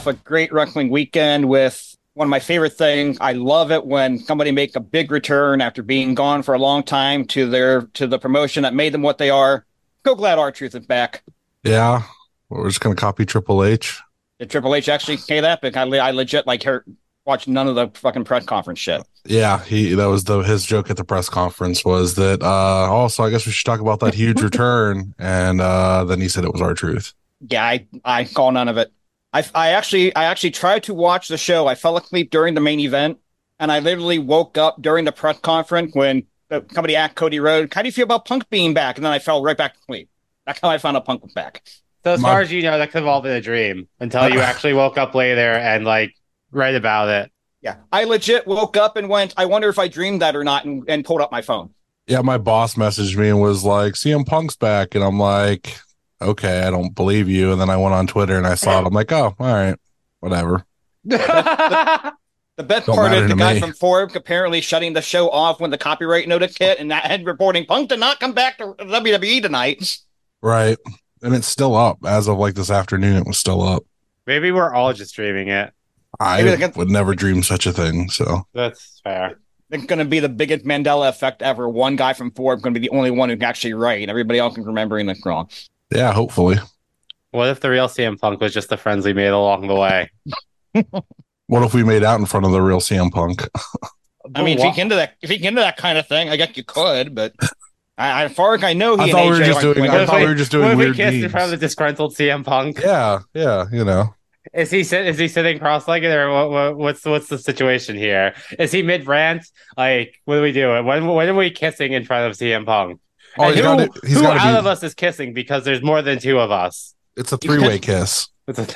off a great wrestling weekend with one of my favorite things. I love it when somebody make a big return after being gone for a long time to their to the promotion that made them what they are. Go glad R-Truth is back. Yeah, we're just gonna copy Triple H. Did Triple H actually say that? Because I, I legit like her watch none of the fucking press conference shit. Yeah, he that was the his joke at the press conference was that uh also I guess we should talk about that huge return and uh then he said it was our truth. Yeah, I I call none of it. I I actually I actually tried to watch the show. I fell asleep during the main event, and I literally woke up during the press conference when the company asked Cody Rhodes, "How do you feel about Punk being back?" And then I fell right back to sleep. That's how I found out Punk was back. So as My- far as you know, that could have all been a dream until you actually woke up later and like read about it. Yeah, I legit woke up and went. I wonder if I dreamed that or not, and, and pulled up my phone. Yeah, my boss messaged me and was like, CM Punk's back. And I'm like, okay, I don't believe you. And then I went on Twitter and I saw it. I'm like, oh, all right, whatever. The best Don't part matter is the guy me. from Forbes apparently shutting the show off when the copyright notice hit, and that head reporting Punk did not come back to WWE tonight. Right. And it's still up as of like this afternoon. It was still up. Maybe we're all just dreaming it. I Maybe they would never dream such a thing. So That's fair. It's going to be the biggest Mandela effect ever. One guy from Forbes going to be the only one who can actually write. Everybody else is remembering it wrong. Yeah, hopefully. What if the real CM Punk was just the friends we made along the way? What if we made out in front of the real CM Punk? I mean, if you get into that, if you get into that kind of thing, I guess you could, but I, as far as I know, he I thought we were just aren't doing- I thought we- we were just what doing if we weird kissed in front of the disgruntled CM Punk? Yeah, yeah, you know. Is he sit? Is he sitting cross-legged, or what, what, what's what's the situation here? Is he mid rant? Like, what are we doing? When when are we kissing in front of CM Punk? Oh, and he's who, gotta- he's who out be- of us is kissing? Because there's more than two of us. It's a three way kiss. It's a-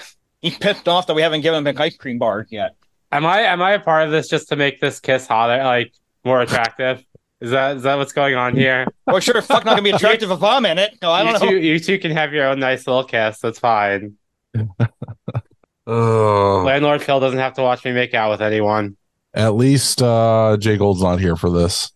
He's pissed off that we haven't given him an ice cream bar yet. Am I am I a part of this just to make this kiss hotter, like more attractive? Is that is that what's going on here? Well, sure, fuck not going to be attractive if I'm in it. No, I you don't two, know. you two can have your own nice little kiss. That's fine. Oh, Landlord Phil doesn't have to watch me make out with anyone. at least uh Jay Gold's not here for this.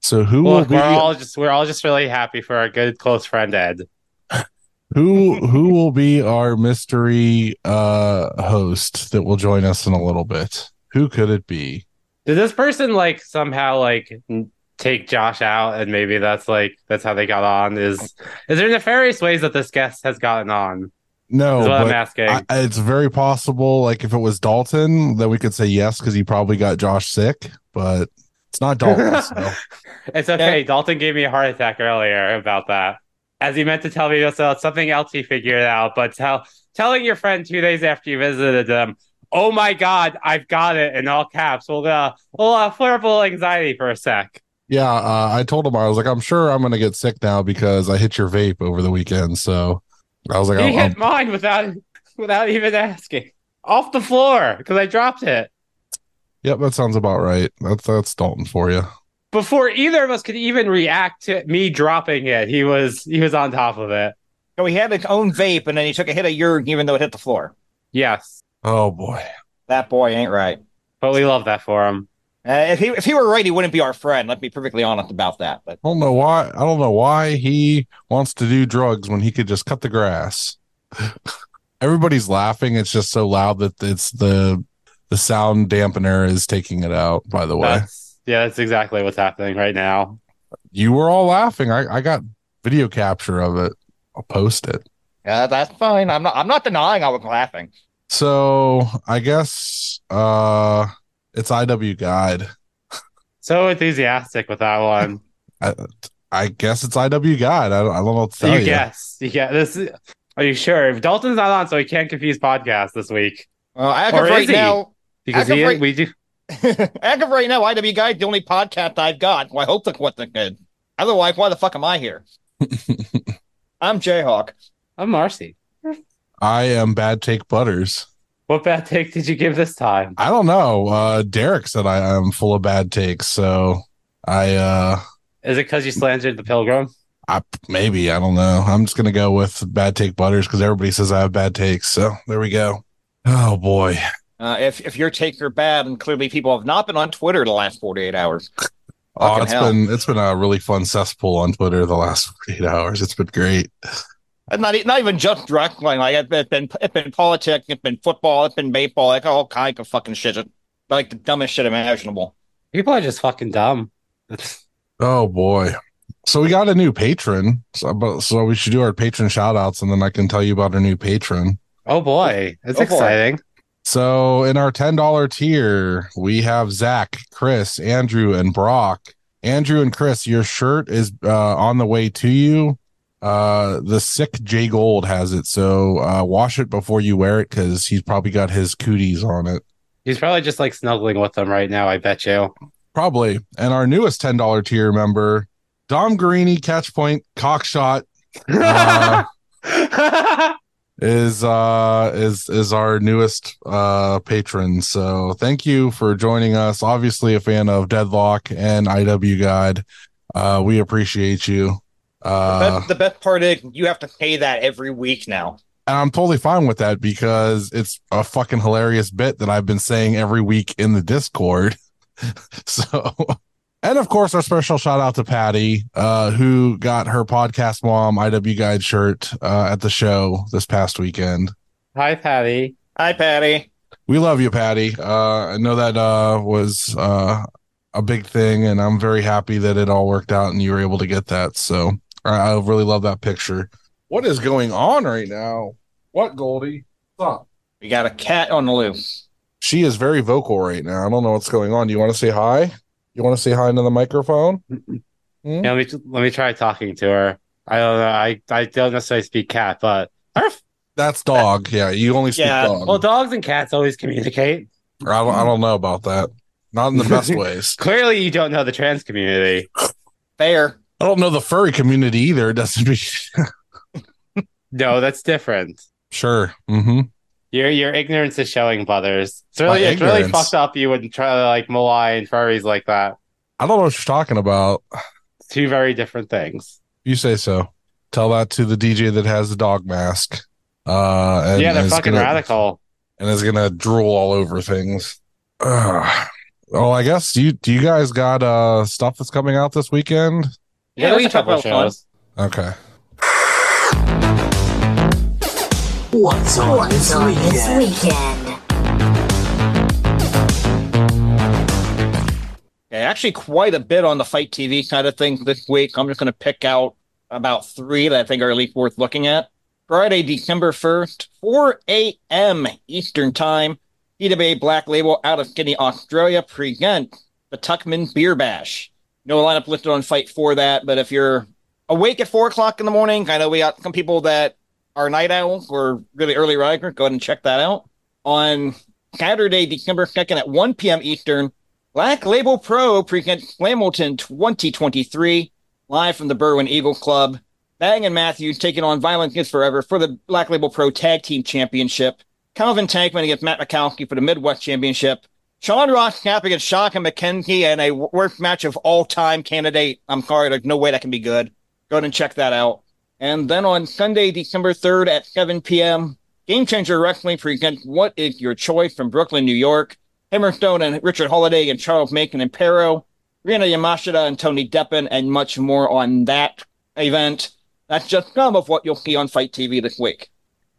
So who Look, will be we're all just we're all just really happy for our good close friend Ed. who who will be our mystery uh host that will join us in a little bit? Who could it be? Did this person like somehow like take Josh out and maybe that's like that's how they got on? Is is there nefarious ways that this guest has gotten on? No, I'm but asking. I, it's very possible. Like if it was Dalton, then we could say yes because he probably got Josh sick, but it's not Dalton. so. It's okay. Dalton gave me a heart attack earlier about that. As he meant to tell me about something else he figured out, but tell telling your friend two days after you visited them, oh my god, I've got it in all caps. We'll uh, we'll uh, flare up a little anxiety for a sec. Yeah, uh, I told him I was like, I'm sure I'm gonna get sick now because I hit your vape over the weekend. So I was like, He I'm, hit I'm- mine without without even asking off the floor because I dropped it yep, that sounds about right. That's that's Dalton for you. before either of us could even react to me dropping it. He was he was on top of it. So he had his own vape, and then he took a hit of urine, even though it hit the floor. Yes, Oh boy, That boy ain't right. but we love that for him. Uh, if he if he were right, he wouldn't be our friend. Let's be perfectly honest about that. But I don't know why. I don't know why he wants to do drugs when he could just cut the grass. Everybody's laughing. It's just so loud that it's the the sound dampener is taking it out. By the way, That's yeah, that's exactly what's happening right now. you were all laughing. I I got video capture of it. I'll post it. yeah, that's fine. I'm not I'm not denying I was laughing. So I guess uh it's IW Guide. So enthusiastic with that one. I, I guess it's IW Guide. I, don't- I don't know what to So tell you you. guess. You get this. Are you sure? If Dalton's not on, so he can't confuse podcasts this week Well, as Or of right now, because As of he right- we do. as of right now, IW Guide the only podcast I've got. Well, I hope that's what the good. Otherwise, why the fuck am I here? I'm Jayhawk. I'm Marcy. I am Bad Take Butters. What bad take did you give this time? I don't know. Uh Derek said I am full of bad takes, so I uh Is it because you slandered the pilgrim? I maybe I don't know. I'm just gonna go with bad take butters because everybody says I have bad takes. So there we go. Oh boy. Uh, if if your takes are bad, and clearly people have not been on Twitter the last 48 hours. Oh, Fucking it's hell. been it's been a really fun cesspool on Twitter the last 48 hours. It's been great. And not, e- not even just wrestling. Like it's been, it's been, it's been politics, it's been football, it's been baseball, like all kinds of fucking shit. Like the dumbest shit imaginable. People are just fucking dumb. Oh boy. So we got a new patron. So, but, so we should do our patron shout outs and then I can tell you about our new patron. oh boy, it's Oh, boy. So in our $10 tier, we have Zach, Chris, Andrew, and Brock. Andrew and Chris, your shirt is uh, on the way to you. Uh, the sick Jay Gold has it. So uh, wash it before you wear it because he's probably got his cooties on it. He's probably just like snuggling with them right now. I bet you. Probably. And our newest $10 tier member, Dom Guarini, catch point, cockshot, Uh, is uh is is our newest uh patron. So thank you for joining us. Obviously a fan of deadlock and iw guide uh we appreciate you. The uh best, the best part is you have to pay that every week now. and i'm totally fine with that because it's a fucking hilarious bit that i've been saying every week in the discord. So and of course our special shout out to patty uh who got her podcast mom iw guide shirt uh at the show this past weekend Hi, Patty. Hi, Patty. We love you, Patty. Uh, I know that uh, was uh, a big thing, and I'm very happy that it all worked out and you were able to get that. So I, I really love that picture. What is going on right now? What, Goldie? What's up? We got a cat on the loose. She is very vocal right now. I don't know what's going on. Do you want to say hi? You want to say hi into the microphone? Hmm? Yeah, let me let me try talking to her. I don't know. I I don't necessarily speak cat, but Arf. That's dog. Yeah, you only speak Yeah, dog. well, dogs and cats always communicate. I don't. I don't know about that. Not in the best ways. Clearly, you don't know the trans community. Fair. I don't know the furry community either. It doesn't be No, that's different. sure. Mm-hmm. Your your ignorance is showing, brothers. It's really My it's really fucked up. You would try to like malign furries like that. I don't know what you're talking about. Two very different things. You say so. Tell that to the DJ that has the dog mask. Uh, and yeah, they're fucking gonna- radical. and is gonna drool all over things. Ugh. Well, I guess you do you guys got uh stuff that's coming out this weekend? Yeah, Yeah, we can talk about shows. Okay. What's on What's this on this weekend? weekend? Yeah, actually, quite a bit on the FITE TV kind of thing this week. I'm just going to pick out about three that I think are at least worth looking at. Friday, December 1st, 4 a.m. Eastern Time, EWA Black Label out of Sydney, Australia present the Tuckman Beer Bash. No lineup listed on FITE for that, but if you're awake at 4 o'clock in the morning, I know we got some people that are night owls or really early risers. Go ahead and check that out. On Saturday, December 2nd at 1 p.m. Eastern, Black Label Pro presents Hamilton 2023 live from the Berwyn Eagle Club. Bang and Matthews taking on Violence Is Forever for the Black Label Pro Tag Team Championship. Calvin Tankman against Matt Makowski for the Midwest Championship. Sean Ross Knapp against Shaka McKenzie and a worst match of all time candidate. I'm sorry, there's no way that can be good. Go ahead and check that out. And then on Sunday, December 3rd at 7 p.m., Game Changer Wrestling presents What Is Your Choice from Brooklyn, New York. Hammerstone and Richard Holliday and Charles Macon and Perro, Rina Yamashita and Tony Deppen, and much more on that event. That's just some of what you'll see on FITE TV this week.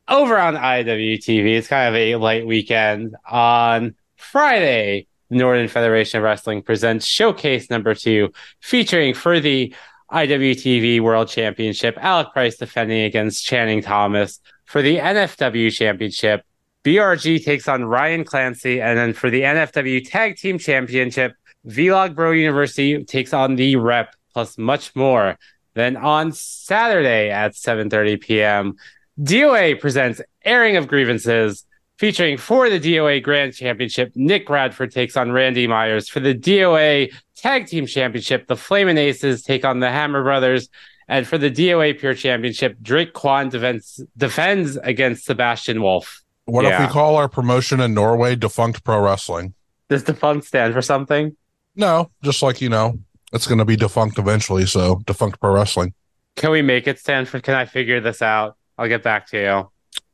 over on IWTV. It's kind of a light weekend. On Friday, Northern Federation of Wrestling presents Showcase number two, featuring for the IWTV World Championship, Alec Price defending against Channing Thomas. For the NFW Championship, BRG takes on Ryan Clancy. And then for the NFW Tag Team Championship, Vlog Bro University takes on the Rep, plus much more. Then on Saturday at 7:30 p.m., DOA presents Airing of Grievances, featuring for the DOA Grand Championship, Nick Radford takes on Randy Myers. For the DOA Tag Team Championship, the Flamin' Aces take on the Hammer Brothers. And for the DOA Pure Championship, Drake Kwan defends, defends against Sebastian Wolf. What if we call our promotion in Norway defunct pro wrestling? Does defunct stand for something? No, just like you know, it's going to be defunct eventually. So defunct pro wrestling. Can we make it stand for? Can I figure this out? I'll get back to you.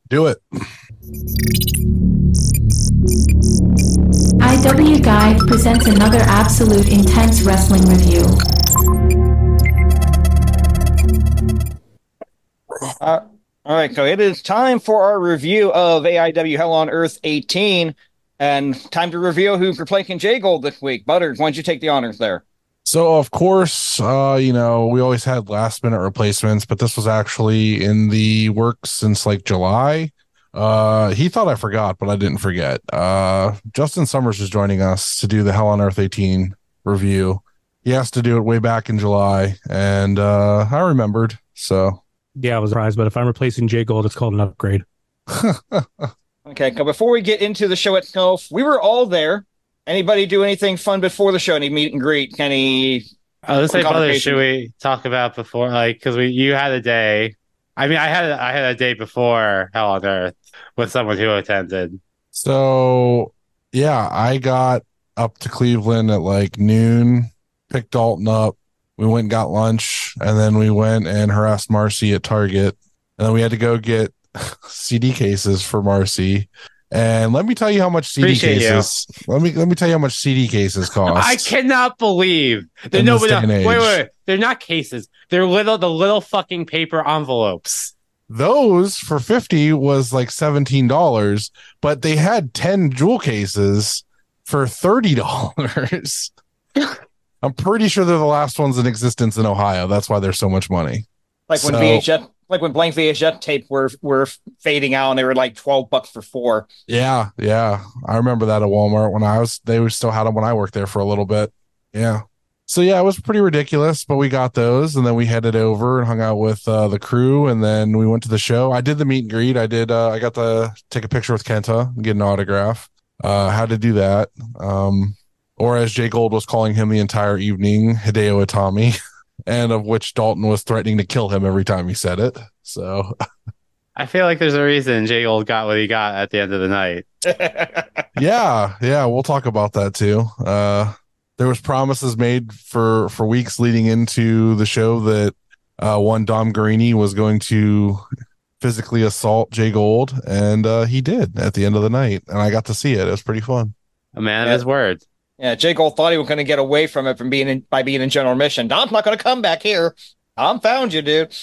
Do it. IW Guide presents another absolute intense wrestling review. Uh, All right, so it is time for our review of AIW Hell on Earth 18, and time to reveal who's replacing J Gold this week. Butters, why don't you take the honors there? So of course, uh, you know, we always had last minute replacements, but this was actually in the works since like July. Uh, he thought I forgot, but I didn't forget. Uh, Justin Summers is joining us to do the Hell on Earth 18 review. He has to do it way back in July, and uh, I remembered. So Yeah, I was surprised, but if I'm replacing J Gold, it's called an upgrade. Okay, so before we get into the show itself, we were all there. Anybody do anything fun before the show? Any meet and greet? Any? I was What say, brother, conversation? should we talk about before, like, because we you had a day. I mean, I had I had a day before Hell on Earth with someone who attended. So yeah, I got up to Cleveland at like noon, picked Dalton up. We went and got lunch, and then we went and harassed Marcy at Target. And then we had to go get CD cases for Marcy. And let me tell you how much CD Appreciate you. cases. Let me let me tell you how much CD cases cost. I cannot believe they're In no, this no, day and wait, wait, wait, they're not cases. They're little, the little fucking paper envelopes. Those for 50 was like $17, but they had 10 jewel cases for $30. I'm pretty sure they're the last ones in existence in Ohio. That's why they're so much money. Like when So- VHS, like when blank VHS tape were were fading out, and they were like twelve bucks for four. Yeah, yeah. I remember that at Walmart when I was they still had them when I worked there for a little bit. Yeah. So yeah, it was pretty ridiculous, but we got those and then we headed over and hung out with uh, the crew and then we went to the show. I did the meet and greet. I did uh, I got to take a picture with Kenta and get an autograph. Uh had to do that. Um or as Jay Gold was calling him the entire evening, Hideo Itami, and of which Dalton was threatening to kill him every time he said it. So I feel like there's a reason Jay Gold got what he got at the end of the night. yeah yeah we'll talk about that too uh there was promises made for for weeks leading into the show that uh one dom Guarini was going to physically assault jay gold and uh he did at the end of the night and i got to see it it was pretty fun A man Yeah. of his word. Yeah, J Gold thought he was going to get away from it from being in, by being in general mission. Dom's not going to come back here. Dom found you, dude.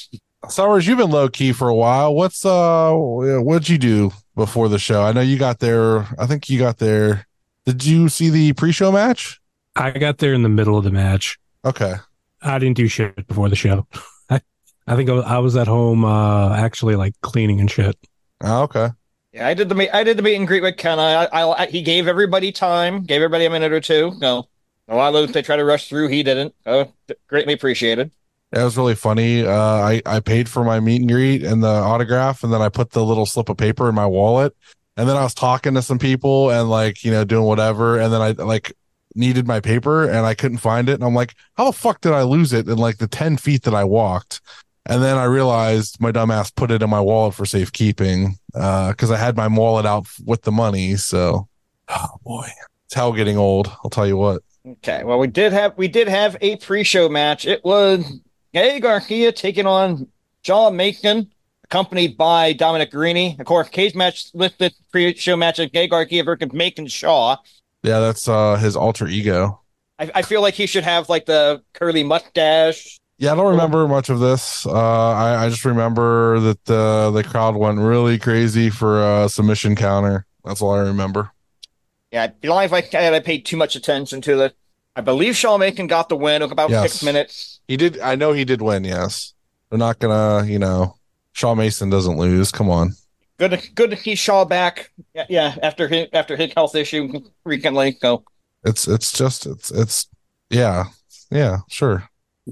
Summers, you've been low key for a while. What's uh, what'd you do before the show? I know you got there. I think you got there. Did you see the pre-show match? I got there in the middle of the match. Okay. I didn't do shit before the show. I, I think I was, I was at home, uh, actually like cleaning and shit. Oh, okay. Yeah, I did the meet. I did the meet and greet with Ken. I, I, I he gave everybody time, gave everybody a minute or two. No, a lot of those they try to rush through. He didn't. Oh, greatly appreciated. That was really funny. Uh, I I paid for my meet and greet and the autograph, and then I put the little slip of paper in my wallet. And then I was talking to some people and like you know doing whatever, and then I like needed my paper and I couldn't find it, and I'm like, how the fuck did I lose it in like the ten feet that I walked? And then I realized my dumbass put it in my wallet for safekeeping because I had my wallet out with the money. So, oh boy, it's hell getting old. I'll tell you what. Okay, well we did have we did have a pre-show match. It was Gay Garcia taking on John Macon, accompanied by Dominic Guarini. Of course, cage match with listed pre-show match of Gay Garcia versus Macon Shaw. Yeah, that's uh his alter ego. I, I feel like he should have like the curly mustache. Yeah, I don't remember much of this. Uh, I, I just remember that the the crowd went really crazy for a submission counter. That's all I remember. Yeah, I believe I, I paid too much attention to it. I believe Shaw Macon got the win. Took about Yes. six minutes. He did. I know he did win. Yes, they're not gonna. You know, Shaw Mason doesn't lose. Come on. Good, good to see Shaw back. Yeah, yeah after his after his health issue recently. So It's it's just it's it's yeah yeah sure.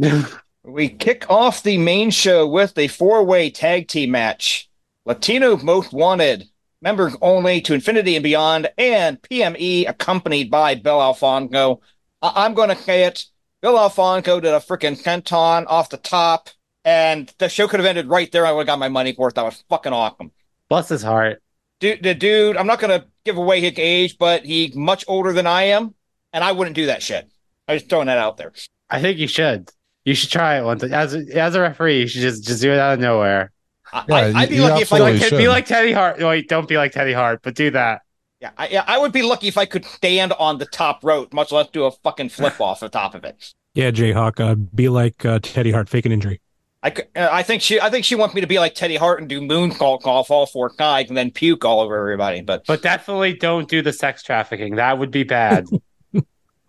we kick off the main show with a four-way tag team match. Latino Most Wanted, members only to Infinity and Beyond, and PME accompanied by Bill Alfonso. I- I'm going to say it. Bill Alfonso did a freaking senton off the top, and the show could have ended right there. I would have got my money worth. That was fucking awesome. Bless his heart. Dude, the dude, I'm not going to give away his age, but he's much older than I am, and I wouldn't do that shit. I was throwing that out there. I think you should. You should try it one time. As a, as a referee, you should just just do it out of nowhere. I, Yeah, I, I'd be lucky if I Be absolutely could. like, should. be like Teddy Hart. Wait, don't be like Teddy Hart, but do that. Yeah, I, yeah, I would be lucky if I could stand on the top rope, much less do a fucking flip off the top of it. Yeah, Jayhawk, uh, be like uh, Teddy Hart, fake an injury. I, c- uh, I think she I think she wants me to be like Teddy Hart and do moonsault off all four guys and then puke all over everybody. But But definitely don't do the sex trafficking. That would be bad.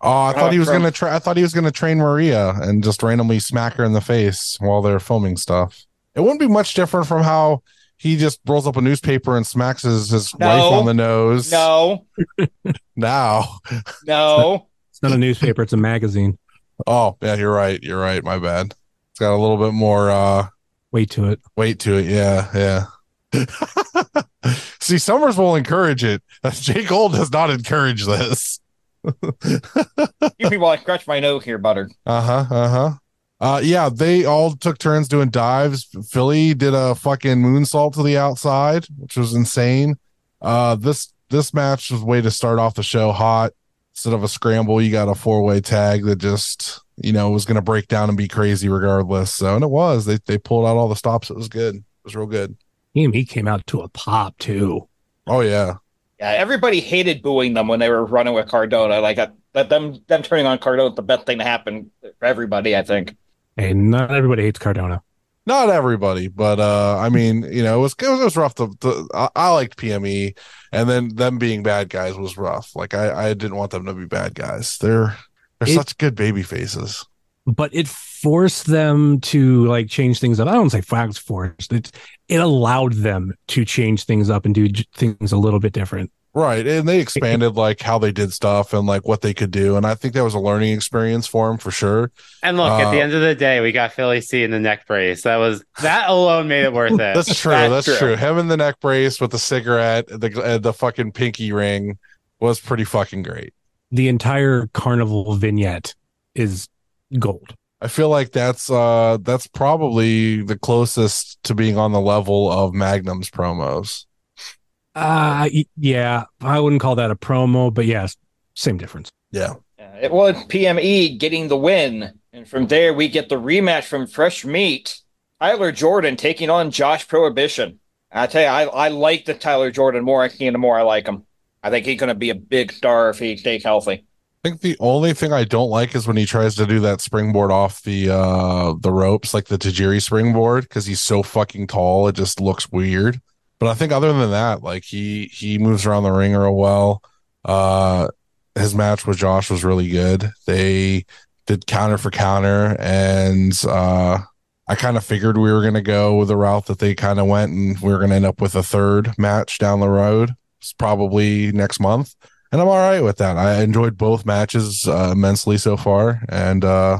Oh, I thought he was from- gonna try. I thought he was gonna train Maria and just randomly smack her in the face while they're filming stuff. It wouldn't be much different from how he just rolls up a newspaper and smacks his, his No. wife on the nose. no, Now. no. It's not a newspaper; it's a magazine. Oh, yeah, you're right. You're right. My bad. It's got a little bit more uh Wait to it. weight to it. Yeah, yeah. See, Summers will encourage it. Jake Gold does not encourage this. You people I scratch my nose here, Butter. Uh-huh. Uh-huh. Uh yeah, they all took turns doing dives. Philly did a fucking moonsault to the outside, which was insane. Uh this this match was a way to start off the show hot. Instead of a scramble, you got a four-way tag that just, you know, was gonna break down and be crazy regardless. So and it was. They they pulled out all the stops. It was good. It was real good. He he came out to a pop too. Oh yeah. Yeah, everybody hated booing them when they were running with Cardona. Like that, them them turning on Cardona is the best thing to happen for everybody. I think. And not everybody hates Cardona. not everybody, but uh, I mean, you know, it was it was, it was rough. To, to I, I liked PME, and then them being bad guys was rough. Like I, I didn't want them to be bad guys. They're they're It- such good baby faces. But it forced them to like change things up. I don't say flags forced. It it allowed them to change things up and do j- things a little bit different. Right, and they expanded like how they did stuff and like what they could do, and I think that was a learning experience for them for sure. and look, at the Uh, end of the day, we got Philly C in the neck brace. That was that alone made it worth it. That's true. That's That's, true. true. Him in the neck brace with the cigarette, the uh, the fucking pinky ring was pretty fucking great. The entire carnival vignette is gold. I feel like that's uh that's probably the closest to being on the level of Magnum's promos. Uh yeah, I wouldn't call that a promo, but yes, same difference. Yeah. Yeah, it was PME getting the win, and from there we get the rematch from Fresh Meat. Tyler Jordan taking on Josh Prohibition. I tell you, I, I like the Tyler Jordan more I see the more I like him. I think he's going to be a big star if he stays healthy. I think the only thing I don't like is when he tries to do that springboard off the uh the ropes, like the Tajiri springboard, because he's so fucking tall. It just looks weird. But I think other than that, like he he moves around the ring real well. Uh his match with Josh was really good. They did counter for counter, and uh I kind of figured we were gonna go with the route that they kind of went, and we were gonna end up with a third match down the road. It's probably next month and I'm all right with that. I enjoyed both matches uh, immensely so far, and uh,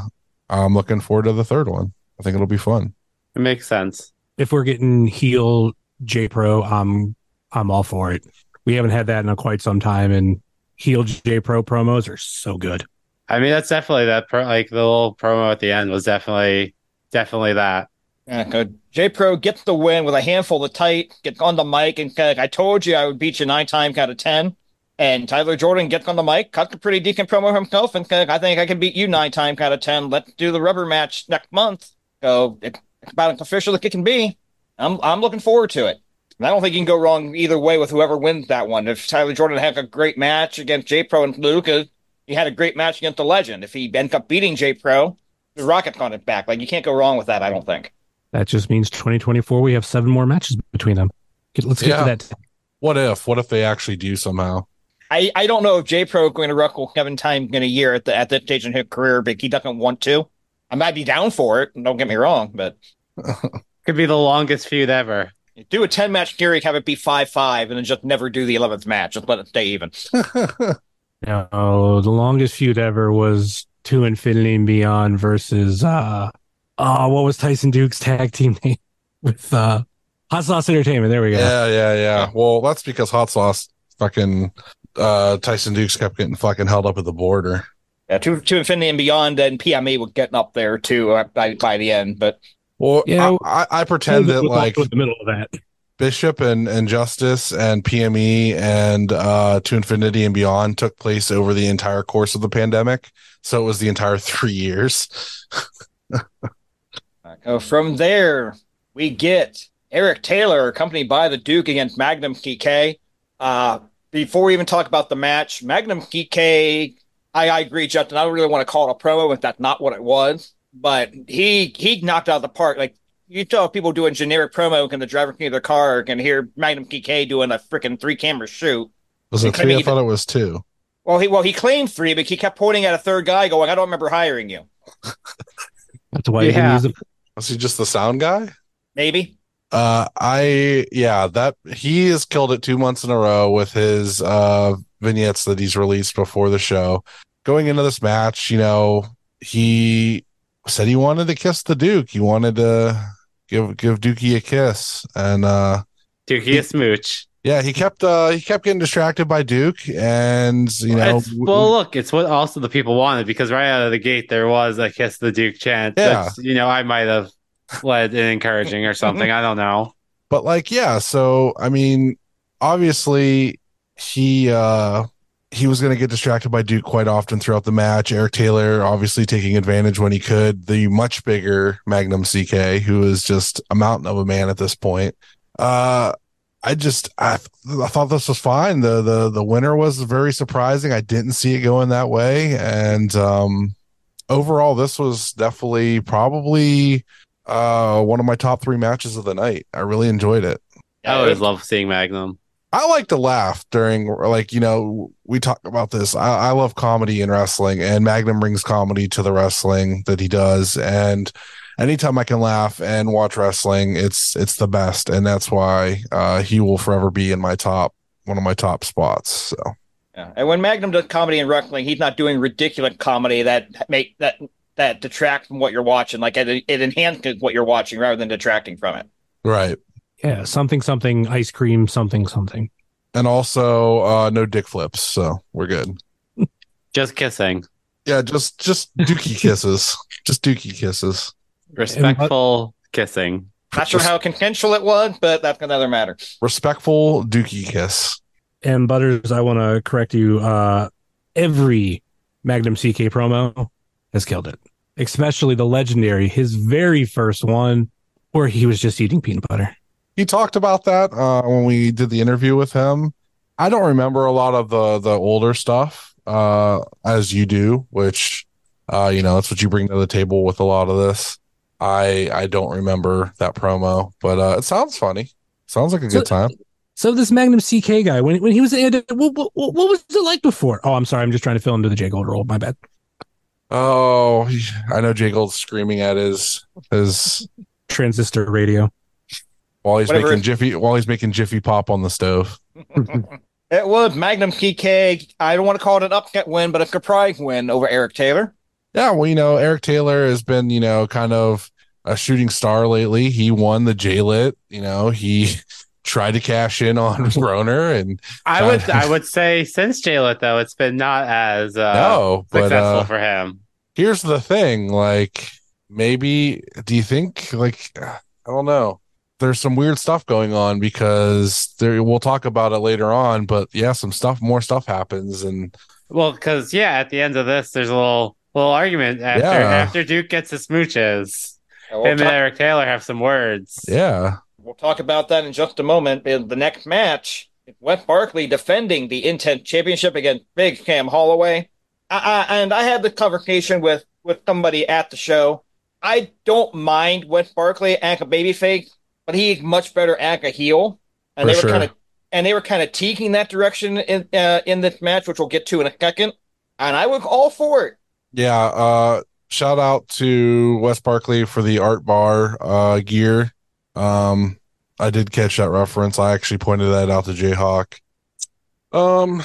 I'm looking forward to the third one. I think it'll be fun. It makes sense. If we're getting heel J Pro, I'm I'm all for it. We haven't had that in a quite some time, and heel J Pro promos are so good. I mean, that's definitely that. Pro, like the little promo at the end was definitely, definitely that. Yeah, good. J Pro gets the win with a handful of tight, gets on the mic, and kind of, I told you I would beat you nine times out of ten. And Tyler Jordan gets on the mic, cuts a pretty decent promo himself, and kind of, I think I can beat you nine times out of ten. Let's do the rubber match next month. So it's about as official as it can be. I'm I'm looking forward to it. And I don't think you can go wrong either way with whoever wins that one. If Tyler Jordan had a great match against J Pro and Luca, he had a great match against the Legend. If he ends up beating J Pro, the Rocket's on his back. Like you can't go wrong with that. I don't think. That just means 2024 we have seven more matches between them. Let's get Yeah. to that. What if? What if they actually do somehow? I, I don't know if J Pro is going to wrestle Kevin Time in a year at the at this stage in his career, but he doesn't want to. I might be down for it. Don't get me wrong, but Could be the longest feud ever. do a ten match series, have it be five five, and then just never do the eleventh match. Just let it stay even. No, the longest feud ever was to infinity and beyond versus uh oh what was Tyson Dux tag team name with uh Hot Sauce Entertainment. There we go. yeah, yeah, yeah. Well, that's because Hot Sauce fucking uh, Tyson Dux kept getting fucking held up at the border. Yeah, to to infinity and beyond, and PME was getting up there too uh, by by the end. But Well, Yeah, I, I, I pretend that like to the middle of that. Bishop and, and Justice and PME and uh, To Infinity and Beyond took place over the entire course of the pandemic. So it was the entire three years. uh, from there, we get Eric Taylor, accompanied by the Duke against Magnum PK. Uh, before we even talk about the match, Magnum PK, I, I agree, Justin. I don't really want to call it a promo if that's not what it was. But he he knocked out the park. Like you tell people doing generic promo can the driver can their car can hear Magnum PK doing a freaking three camera shoot. Was it It three? I thought it was two. Well, he well he claimed three, but he kept pointing at a third guy, going, "I don't remember hiring you." That's why you didn't Yeah. use the Was he just the sound guy? Maybe. Uh, I yeah, that he has killed it two months in a row with his uh vignettes that he's released before the show. Going into this match, you know, he said he wanted to kiss the Duke. He wanted to give give Dookie a kiss, and uh, Dookie a smooch. yeah, he kept uh he kept getting distracted by Duke, and you know, It's- well, look, it's what also the people wanted because right out of the gate there was a kiss the Duke chant. Yeah. That's, you know, I might have led in encouraging or something. I don't know. but like yeah so i mean obviously he uh he was going to get distracted by duke quite often throughout the match eric taylor obviously taking advantage when he could the much bigger magnum ck who is just a mountain of a man at this point uh I just I, I thought this was fine. The the the winner was very surprising. I didn't see it going that way, and um, overall, this was definitely probably uh one of my top three matches of the night. I really enjoyed it. I always love seeing Magnum. I like to laugh during like you know we talk about this. I, I love comedy in wrestling, and Magnum brings comedy to the wrestling that he does. And anytime I can laugh and watch wrestling, it's it's the best, and that's why uh, he will forever be in my top one of my top spots. So Yeah. And when Magnum does comedy in wrestling, he's not doing ridiculous comedy that make that that detract from what you're watching. Like it, it enhances what you're watching rather than detracting from it. right, yeah something something ice cream something something. and also uh, no dick flips, so we're good. Just kissing. Yeah, just just dookie kisses, just dookie kisses. Respectful kissing. Not sure how consensual it was, but that's another matter. Respectful dookie kiss. And Butters, I want to correct you. Uh, every Magnum CK promo has killed it, especially the legendary, his very first one, where he was just eating peanut butter. he talked about that uh, when we did the interview with him. I don't remember a lot of the the older stuff uh, as you do, which uh, you know that's what you bring to the table with a lot of this. I I don't remember that promo, but uh, it sounds funny. Sounds like a good time. So this Magnum CK guy, when when he was in, what, what, what was it like before? Oh, I'm sorry, I'm just trying to fill into the J Gold role. My bad. Oh, I know Jay Gold's screaming at his his Transistor radio. while he's Whatever. making Jiffy while he's making Jiffy pop on the stove. It was Magnum PK. I don't want to call it an upset win, but a surprise win over Eric Taylor. Yeah, well, you know, Eric Taylor has been, you know, kind of a shooting star lately. He won the J-Lit, you know, he tried to cash in on Broner and I would I would say since J-Lit though, it's been not as uh, no, but successful uh, for him. here's the thing, like maybe do you think like I don't know. There's some weird stuff going on because there we'll talk about it later on, but yeah, some stuff more stuff happens and Well, because yeah, at the end of this, there's a little little argument after Yeah. after Duke gets his smooches. And Him We'll and talk, Eric Taylor have some words. yeah. We'll talk about that in just a moment. In the next match, Wes Barkley defending the Intense Championship against Big Cam Holloway. I, I, and I had the conversation with, with somebody at the show. I don't mind Wes Barkley act a babyface, but he's much better act a heel. And For they were sure. kind of and they were kind of teaking that direction in uh, in this match, which we'll get to in a second. And I was all for it. Yeah, uh shout out to Wes Barkley for the Art Barr uh gear. Um I did catch that reference. I actually pointed that out to Jayhawk. Um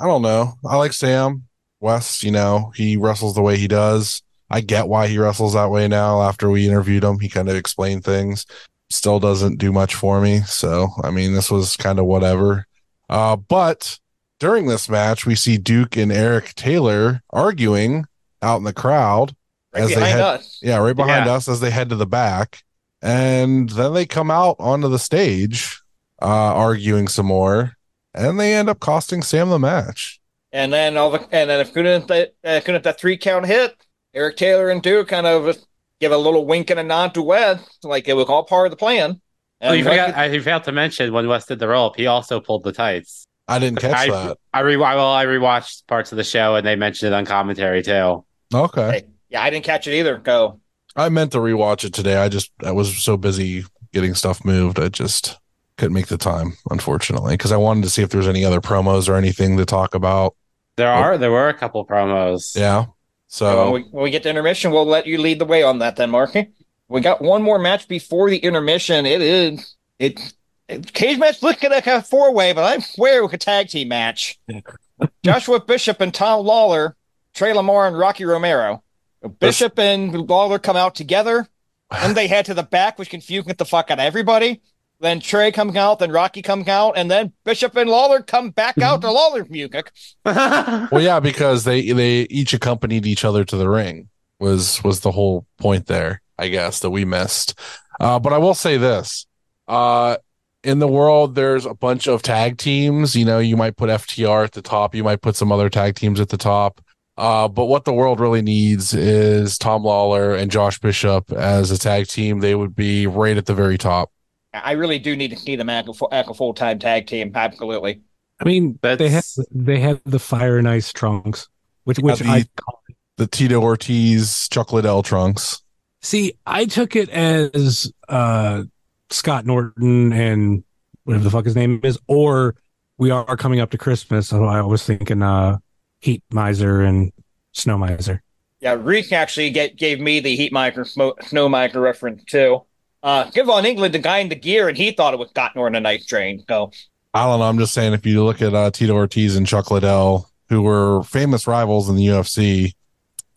I don't know. I like Sam West, you know, he wrestles the way he does. I get why he wrestles that way now after we interviewed him. He kind of explained things. Still doesn't do much for me. So, I mean, this was kind of whatever. Uh but during this match, we see Duke and Eric Taylor arguing out in the crowd. Right As they head, us. Yeah, right behind Yeah. us as they head to the back. And then they come out onto the stage, uh, arguing some more, and they end up costing Sam the match. And then all the and then if couldn't that uh, couldn't that three count hit, Eric Taylor and Duke kind of give a little wink and a nod to Wes, like it was all part of the plan. Oh, you Wes- forgot. I you failed to mention when Wes did the roll up, he also pulled the tights. I didn't catch I, that. I re well, I rewatched parts of the show and they mentioned it on commentary too. Okay. Hey, yeah, I didn't catch it either. Go. I meant to rewatch it today. I just I was so busy getting stuff moved. I just couldn't make the time, unfortunately, because I wanted to see if there's any other promos or anything to talk about. There oh. are there were a couple promos. Yeah. when, So we, when we get to intermission, we'll let you lead the way on that then, Marky. We got one more match before the intermission. It is it, it cage match looking like a four way, but I swear it was a tag team match. Joshua Bishop and Tom Lawlor, Trey Lamar and Rocky Romero. Bishop and Lawlor come out together, and they head to the back, which confused the fuck out of everybody. Then Trey comes out, then Rocky comes out, and then Bishop and Lawlor come back out to Lawlor's music. well, yeah, because they they each accompanied each other to the ring was was the whole point there, I guess, that we missed. Uh, but I will say this: uh, in the world, there's a bunch of tag teams. You know, you might put FTR at the top, you might put some other tag teams at the top. Uh, but what the world really needs is Tom Lawlor and Josh Bishop as a tag team. They would be right at the very top. I really do need to see them act a, full- act a full time tag team. Absolutely. I mean, they have they have the fire and ice trunks, which which the- I The Tito Ortiz Chuck Liddell trunks. see. I took it as uh Scott Norton and whatever the fuck his name is, or we are coming up to Christmas. So I was thinking uh Heat Miser and Snow Miser. Yeah, Reek actually get, gave me the Heat miser, Snow miser reference too. Uh, give on England the guy in the gear, and he thought it was Scott Norton an Ice Train. So I don't know. I'm just saying, if you look at uh, Tito Ortiz and Chuck Liddell, who were famous rivals in the UFC,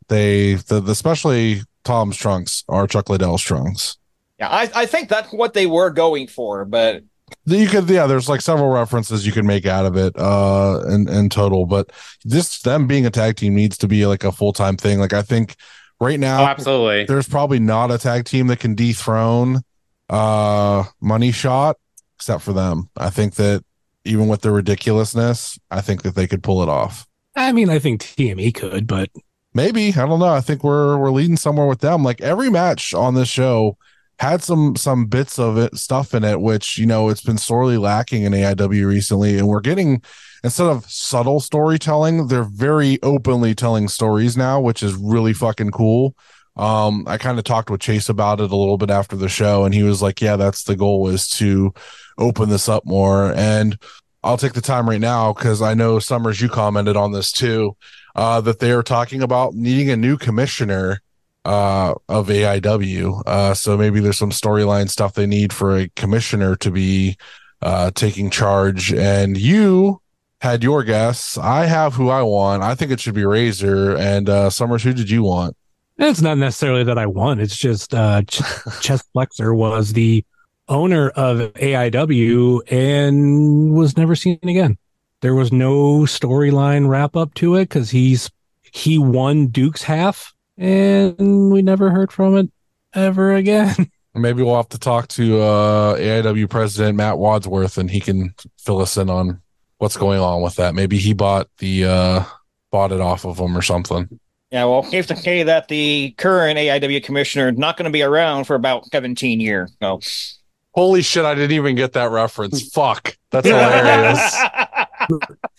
they, the, the especially Tom's trunks are Chuck Liddell's trunks. yeah, I, I think that's what they were going for, but You could, yeah, there's like several references you can make out of it, uh, in, in total, but this, them being a tag team needs to be like a full time thing. Like, I think right Oh, now, absolutely. there's probably not a tag team that can dethrone, uh, Money Shot except for them. I think that even with the ridiculousness, I think that they could pull it off. I mean, I think PME could, but Maybe I don't know. I think we're we're leading somewhere with them. Like every match on this show had some some bits of it stuff in it, which you know it's been sorely lacking in AIW recently, and we're getting instead of subtle storytelling, they're very openly telling stories now, which is really fucking cool. Um, I kind of talked with Chase about it a little bit after the show, and he was like, "Yeah, that's the goal is to open this up more." And I'll take the time right now because I know Summers, you commented on this too uh, that they are talking about needing a new commissioner uh, of AIW. Uh, so maybe there's some storyline stuff they need for a commissioner to be uh, taking charge. And you had your guess. I have who I want. I think it should be Razor. And uh, Summers, who did you want? it's not necessarily that I won. It's just uh Ch- Chess Flexer was the owner of AIW and was never seen again. There was no storyline wrap up to it because he's he won Duke's half and we never heard from it ever again. Maybe we'll have to talk to uh, AIW president Matt Wadsworth, and he can fill us in on what's going on with that. Maybe he bought the uh, bought it off of him or something. yeah, well, safe to say that the current AIW commissioner is not going to be around for about 17 years. So Holy shit! I didn't even get that reference. Fuck, that's hilarious.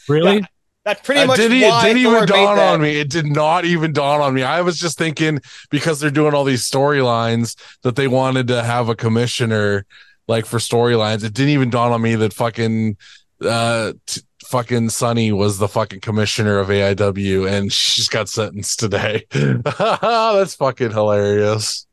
really? That's pretty It much didn't, it why didn't Thor even made dawn that. on me. It did not even dawn on me. I was just thinking because they're doing all these storylines that they wanted to have a commissioner like for storylines. It didn't even dawn on me that fucking uh t- fucking Sunny was the fucking commissioner of AIW and she's got sentenced today. That's fucking hilarious.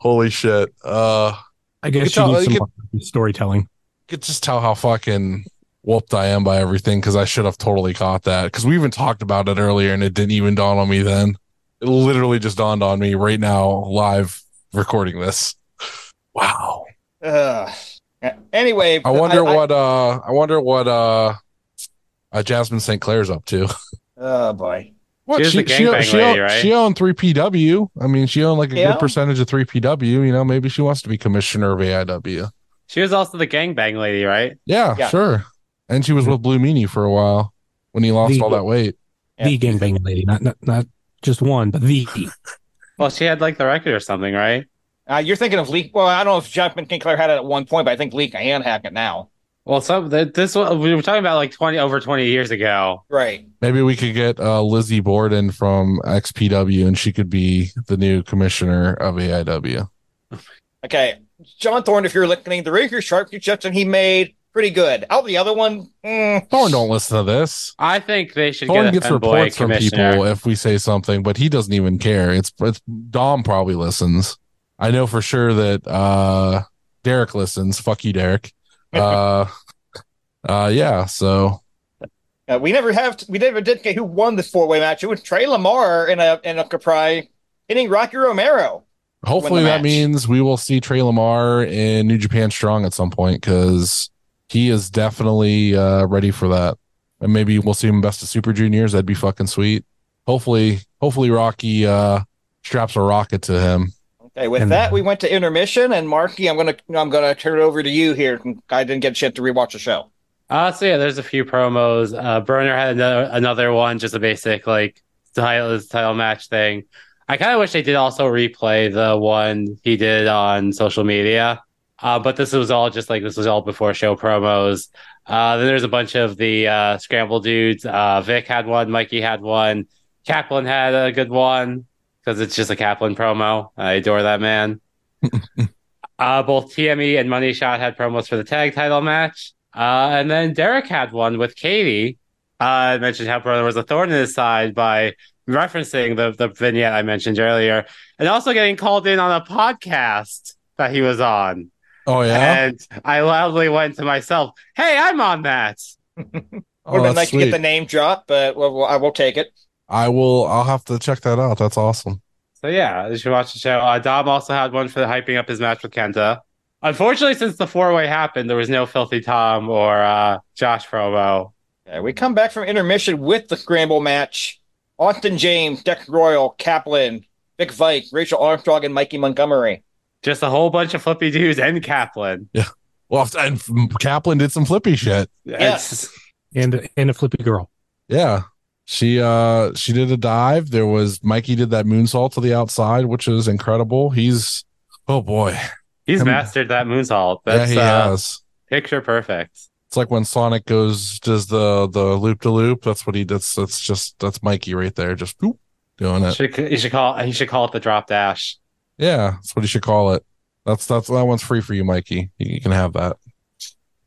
Holy shit. Uh I guess You she tell- needs you some more storytelling. could just tell how fucking whooped I am by everything because I should have totally caught that because we even talked about it earlier and it didn't even dawn on me then. It literally just dawned on me right now, live recording this. Wow. Ugh. Yeah, Anyway, I wonder I- what uh I wonder what uh, uh Jasmine St. Clair's up to. Oh boy. What She was the she, gangbang she, lady, owned, right? she owned 3PW. I mean, she owned like a Yeah. good percentage of 3PW. You know, maybe she wants to be commissioner of AIW. She was also the gangbang lady, right? Yeah, Yeah. sure. And she was with Blue Meanie for a while when he lost The- all that weight. Yeah. The gangbang lady, not, not not just one, but the. Well, she had like the record or something, right? Uh, you're thinking of Lee. Well, I don't know if Jasmine Kinkler had it at one point, but I think Lee Can hack it now. Well, some th- this we were talking about like twenty over twenty years ago. Right. Maybe we could get uh, Lizzie Borden from XPW, and she could be the new commissioner of AIW. Okay. John Thorne, if you're listening, the Rager Sharp suggestion he made, pretty good. Out the other one, mm, Thorne don't listen to this. I think they should Thorne get gets reports from people if we say something, but he doesn't even care. It's it's Dom probably listens. I know for sure that uh Derek listens. Fuck you, Derek. Uh, uh, yeah. So uh, we never have, we never did get who won this four way match. It was Trey Lamar in a in a Capri hitting Rocky Romero. hopefully that match. means we will see Trey Lamar in New Japan Strong at some point because he is definitely uh ready for that. And maybe we'll see him best of Super Juniors. That'd be fucking sweet. Hopefully, hopefully Rocky uh straps a rocket to him. Okay, with And- that, we went to intermission, and Marky, I'm gonna I'm gonna turn it over to you here. I didn't get a chance to rewatch the show. Uh, so yeah, there's a few promos. Uh, Broner had another, another one, just a basic like title title match thing. I kind of wish they did also replay the one he did on social media. Uh, but this was all just like this was all before show promos. Uh, then there's a bunch of the uh, scramble dudes. Uh, Vic had one, Mikey had one, Kaplan had a good one because it's just a Kaplan promo. I adore that man. uh, both TME and Money Shot had promos for the tag title match. Uh, and then Derek had one with Katie. Uh, I mentioned how brother was a thorn in his side by referencing the, the vignette I mentioned earlier, and also getting called in on a podcast that he was on. Oh yeah. And I loudly went to myself, "Hey, I'm on that." Oh, Would have been that's nice to get the name drop, but well, well, I will take it. I will. I'll have to check that out. That's awesome. So yeah, you should watch the show. Uh, Dom also had one for the hyping up his match with Kenta. Unfortunately, since the four way happened, there was no Filthy Tom or uh, Josh promo. Yeah, we come back from intermission with the scramble match. Austin James, Dex Royal, Kaplan, Vic Vike, Rachel Armstrong, and Mikey Montgomery. Just a whole bunch of flippy dudes and Kaplan. Yeah. Well, and Kaplan did some flippy shit. It's- and and a flippy girl. Yeah. She uh she did a dive. There was Mikey did that moonsault to the outside, which is incredible. He's oh boy. He's Him- mastered that moonsault. That's yeah, he uh, has. picture perfect. It's like when Sonic goes does the the loop to loop. That's what he does. That's just that's Mikey right there, just boop, doing it. Should, you should call he should call it the drop dash. Yeah, that's what you should call it. That's that's that one's free for you, Mikey. You, you can have that.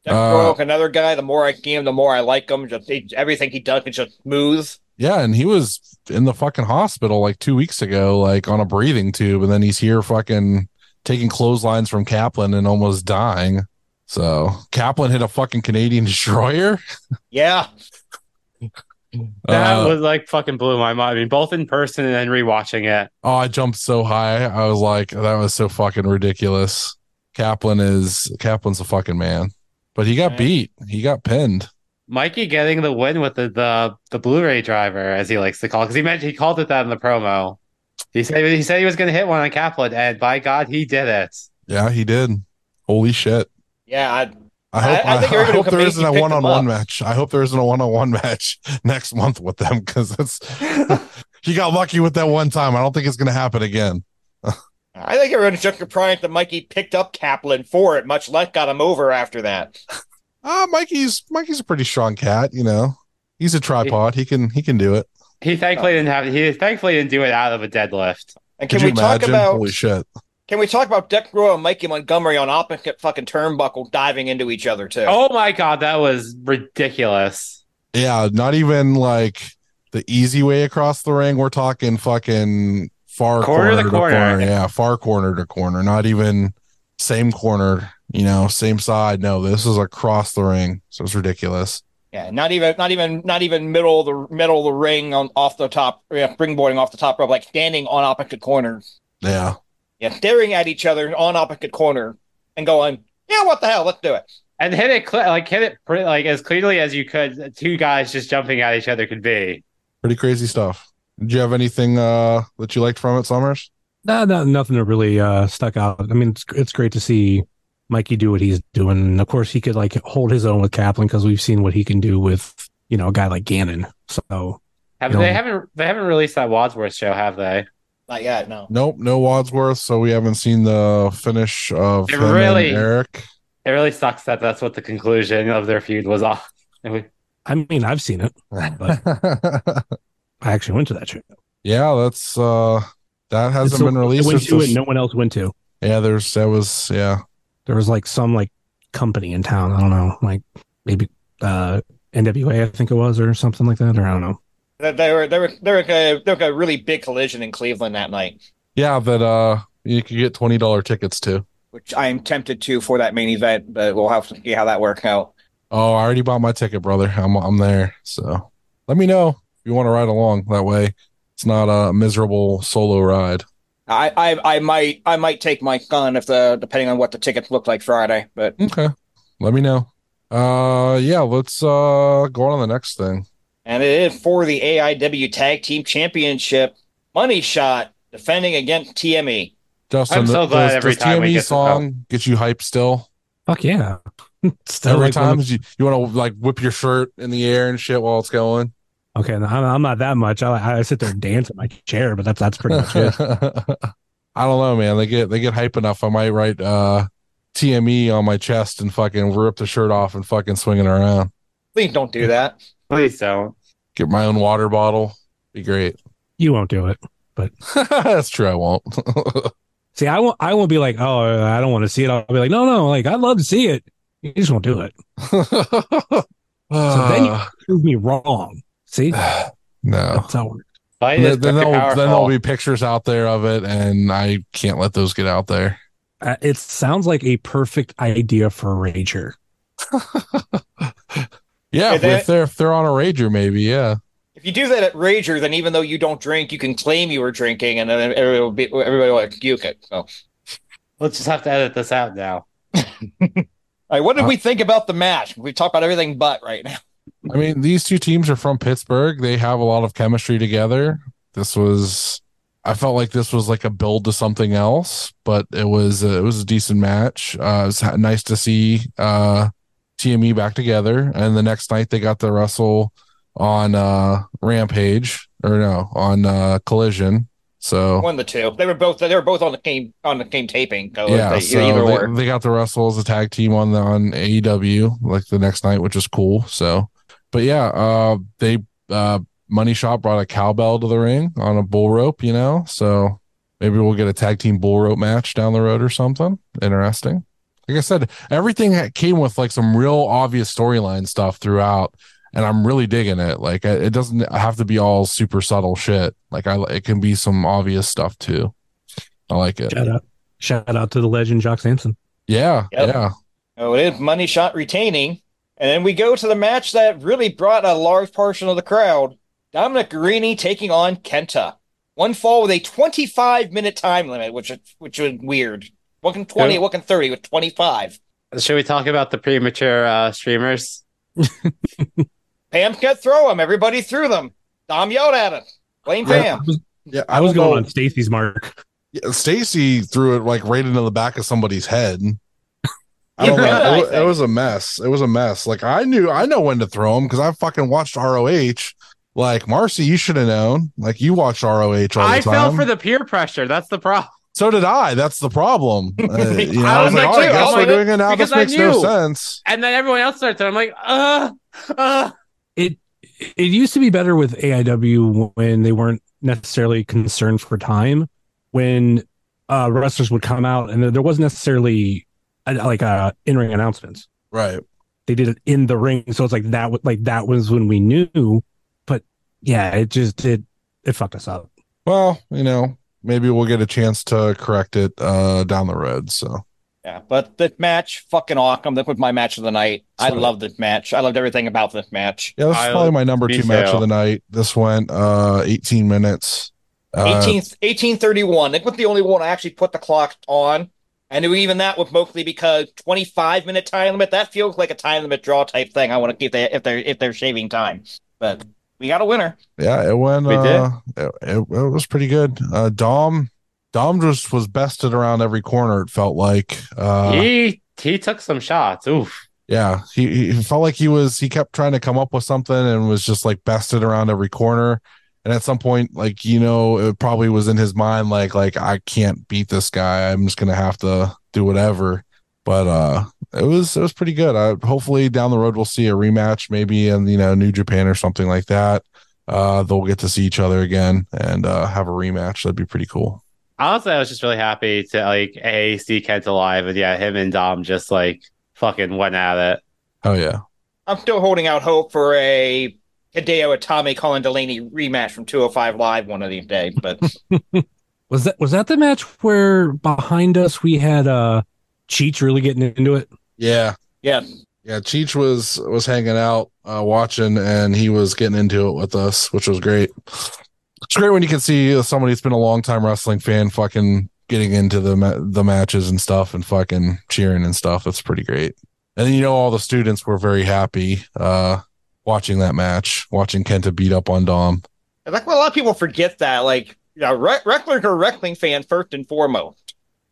Uh, another guy. The more I see him, the more I like him. Just he, everything he does is just smooth. Yeah, and he was in the fucking hospital like two weeks ago, like on a breathing tube, and then he's here fucking taking clotheslines from Kaplan and almost dying. So Kaplan hit a fucking Canadian destroyer. Yeah, That Uh, was like fucking blew my mind. I mean, both in person and then rewatching it. oh, I jumped so high. I was like, that was so fucking ridiculous. Kaplan is Kaplan's a fucking man, but he got Right. beat. He got pinned. Mikey getting the win with the the, the Blu-ray driver, as he likes to call, because he mentioned he called it that in the promo. He said he said he was going to hit one on Kaplan, and by God, he did it. Yeah, he did. Holy shit. yeah. I, I hope, I- I I, think I everybody hope who there can isn't a one on one match. I hope there isn't a one on one match next month with them because it's he got lucky with that one time. I don't think it's going to happen again. I think everyone everyone's just surprised that Mikey picked up Kaplan for it, much less got him over after that. Ah, Mikey's Mikey's a pretty strong cat. You know, he's a tripod. He can he can do it. He thankfully didn't have. He thankfully didn't do it out of a deadlift. And Could can you we talk imagine? about Holy shit! Can we talk about Dex Royal and Mikey Montgomery on opposite fucking turnbuckle diving into each other too? Oh my God, that was ridiculous. Yeah, not even like the easy way across the ring. We're talking fucking far Corner corner, to corner. Yeah, far corner to corner. Not even same corner. You know, same side. No, this is across the ring. So it's ridiculous. Yeah, not even not even not even middle of the middle of the ring on off the top yeah, springboarding off the top rope, like standing on opposite corners. Yeah. Yeah, staring at each other on opposite corner and going, Yeah, what the hell? Let's do it. And hit it cle like hit it pretty, like as cleanly as you could. Two guys just jumping at each other could be. Pretty crazy stuff. Did you have anything uh that you liked from it, Summers? No, no, nothing that really uh, stuck out. I mean, it's it's great to see Mikey do what he's doing. And of course, he could like hold his own with Kaplan because we've seen what he can do with you know a guy like Gannon. So Have You they haven't they haven't released that Wadsworth show, have they? Not yet, no. Nope, no Wadsworth, so we haven't seen the finish of It really- and Eric. It really sucks that that's what the conclusion of their feud was off. I mean, I've seen it. I actually went to that show. yeah, that's uh that hasn't So been I released. went to it. No one else went to. yeah, there's that was yeah. There was like some like company in town. I don't know, like maybe uh NWA, I think it was, or something like that, or I don't know. They they were they were they were a, they were a really big collision in Cleveland that night, Yeah, but uh you could get twenty dollar tickets too. which I am tempted to for that main event, but we'll have to see how that works out. Oh, I already bought my ticket, brother. I'm I'm there. So let me know if you want to ride along. That way it's not a miserable solo ride. I, I I might I might take my gun if the depending on what the tickets look like Friday, but Okay. Let me know. Uh yeah, let's uh go on to the next thing. And it is for the AIW Tag Team Championship. Money Shot defending against. TME. Justin, I'm so glad does, every does time we TME get to song get you hyped still? Fuck yeah! Still Every like time of- you, you want to like whip your shirt in the air and shit while it's going. okay, no, I'm, I'm not that much. I, I sit there and dance in my chair, but that's that's pretty much it. I don't know, man. They get they get hype enough. I might write uh TME on my chest and fucking rip the shirt off and fucking swing it around. Please don't do that. Please don't. Get my own water bottle. Be great. You won't do it. But that's true. I won't. See, I won't. I won't be like, oh, I don't want to see it. I'll be like, no, no, like I'd love to see it. You just won't do it. So then you prove me wrong. See, no. that's how it works. Fight Then, then, there'll, then there'll be pictures out there of it, and I can't let those get out there. Uh, it sounds like a perfect idea for a rager. Yeah, Yeah, if, that- if they're if they're on a rager, maybe. Yeah. If you do that at Rager, then even though you don't drink, you can claim you were drinking, and then everybody will be everybody will puke it. So, all We'll just have to edit this out now. right, what did we think about the match? We talked about everything but right now. I mean, these two teams are from Pittsburgh. They have a lot of chemistry together. This was, I felt like this was like a build to something else, but it was it was a decent match. Uh, it was ha- nice to see uh, TME back together, and the next night they got the wrestle on uh, Rampage or no on uh, Collision. So One of the two. They were both they were both on the game on the game taping. So yeah, they, so they, they got the wrestle as a tag team on the on AEW like the next night, which is cool. So, but yeah, uh, they uh, Money Shot brought a cowbell to the ring on a bull rope, you know. So maybe we'll get a tag team bull rope match down the road or something interesting. Like I said, everything came with like some real obvious storyline stuff throughout, and I'm really digging it. Like it it doesn't have to be all super subtle shit. Like I, it can be some obvious stuff too. I like it. Shout out, shout out to the legend Jock Sampson. Yeah, Yep. yeah. Oh, it is money shot retaining. And then we go to the match that really brought a large portion of the crowd. Dominic Garrini taking on Kenta. One fall with a 25 minute time limit, which which was weird. Wasn't 20, Yeah. wasn't 30, with 25. Should we talk about the premature uh, streamers? Pam can't throw them. Everybody threw them. Dom yelled at him. Blame Yeah. Pam. I was, Yeah, I was going on Stacy's mark. Yeah, Stacy threw it like right into the back of somebody's head. I don't know. It, it was a mess. It was a mess. Like I knew, I know when to throw them because I fucking watched ROH. Like Marcy, you should have known. Like you watched ROH all I the time. fell for the peer pressure. That's the problem. So did I. That's the problem. Uh, you know, I I was was like, like, oh, I guess was we're doing it now. This makes no sense. And then everyone else starts. And I'm like, uh, uh. It it used to be better with AIW when they weren't necessarily concerned for time. When uh, wrestlers would come out and there- there wasn't necessarily uh, like uh, in ring announcements. Right. They did it in the ring, so it's like that. w- Like that was when we knew. But yeah, it just it it fucked us up. Well, you know, maybe we'll get a chance to correct it uh down the road. So Yeah, but this match, fucking awesome. That was my match of the night. I Sweet. love this match. I loved everything about this match. yeah, this is probably my number me two match of the night. This went uh 18 minutes. Uh, 18, 1831. That was the only one I actually put the clock on. And even that was mostly because 25 minute time limit, that feels like a time limit draw type thing. I want to keep that if they're if they're shaving time. But we got a winner. Yeah, it went. We did. uh, It, it, it was pretty good. Uh, Dom, Dom just was bested around every corner. It felt like. Uh, he he took some shots. Oof. yeah, he, he felt like he was. He kept trying to come up with something and was just like bested around every corner. And at some point, like you know, it probably was in his mind, like like I can't beat this guy. I'm just gonna have to do whatever. But uh, it was it was pretty good. I, hopefully down the road we'll see a rematch, maybe in you know New Japan or something like that. Uh, they'll get to see each other again and uh, have a rematch. That'd be pretty cool. Honestly, I was just really happy to like a see Kent alive, and yeah, him and Dom just like fucking went at it. Oh yeah, I'm still holding out hope for a Hideo Itami Colin Delaney rematch from 205 Live one of these days. But Was that was that the match where behind us we had uh Cheech really getting into it? yeah, yeah, yeah. Cheech was was hanging out, uh, watching, and he was getting into it with us, which was great. It's great when you can see somebody that's been a long time wrestling fan fucking getting into the ma- the matches and stuff and fucking cheering and stuff. That's pretty great. And you know all the students were very happy uh watching that match, watching Kenta beat up on Dom. And like well, a lot of people forget that. Like, you know, re- wrestlers are wrestling fans first and foremost.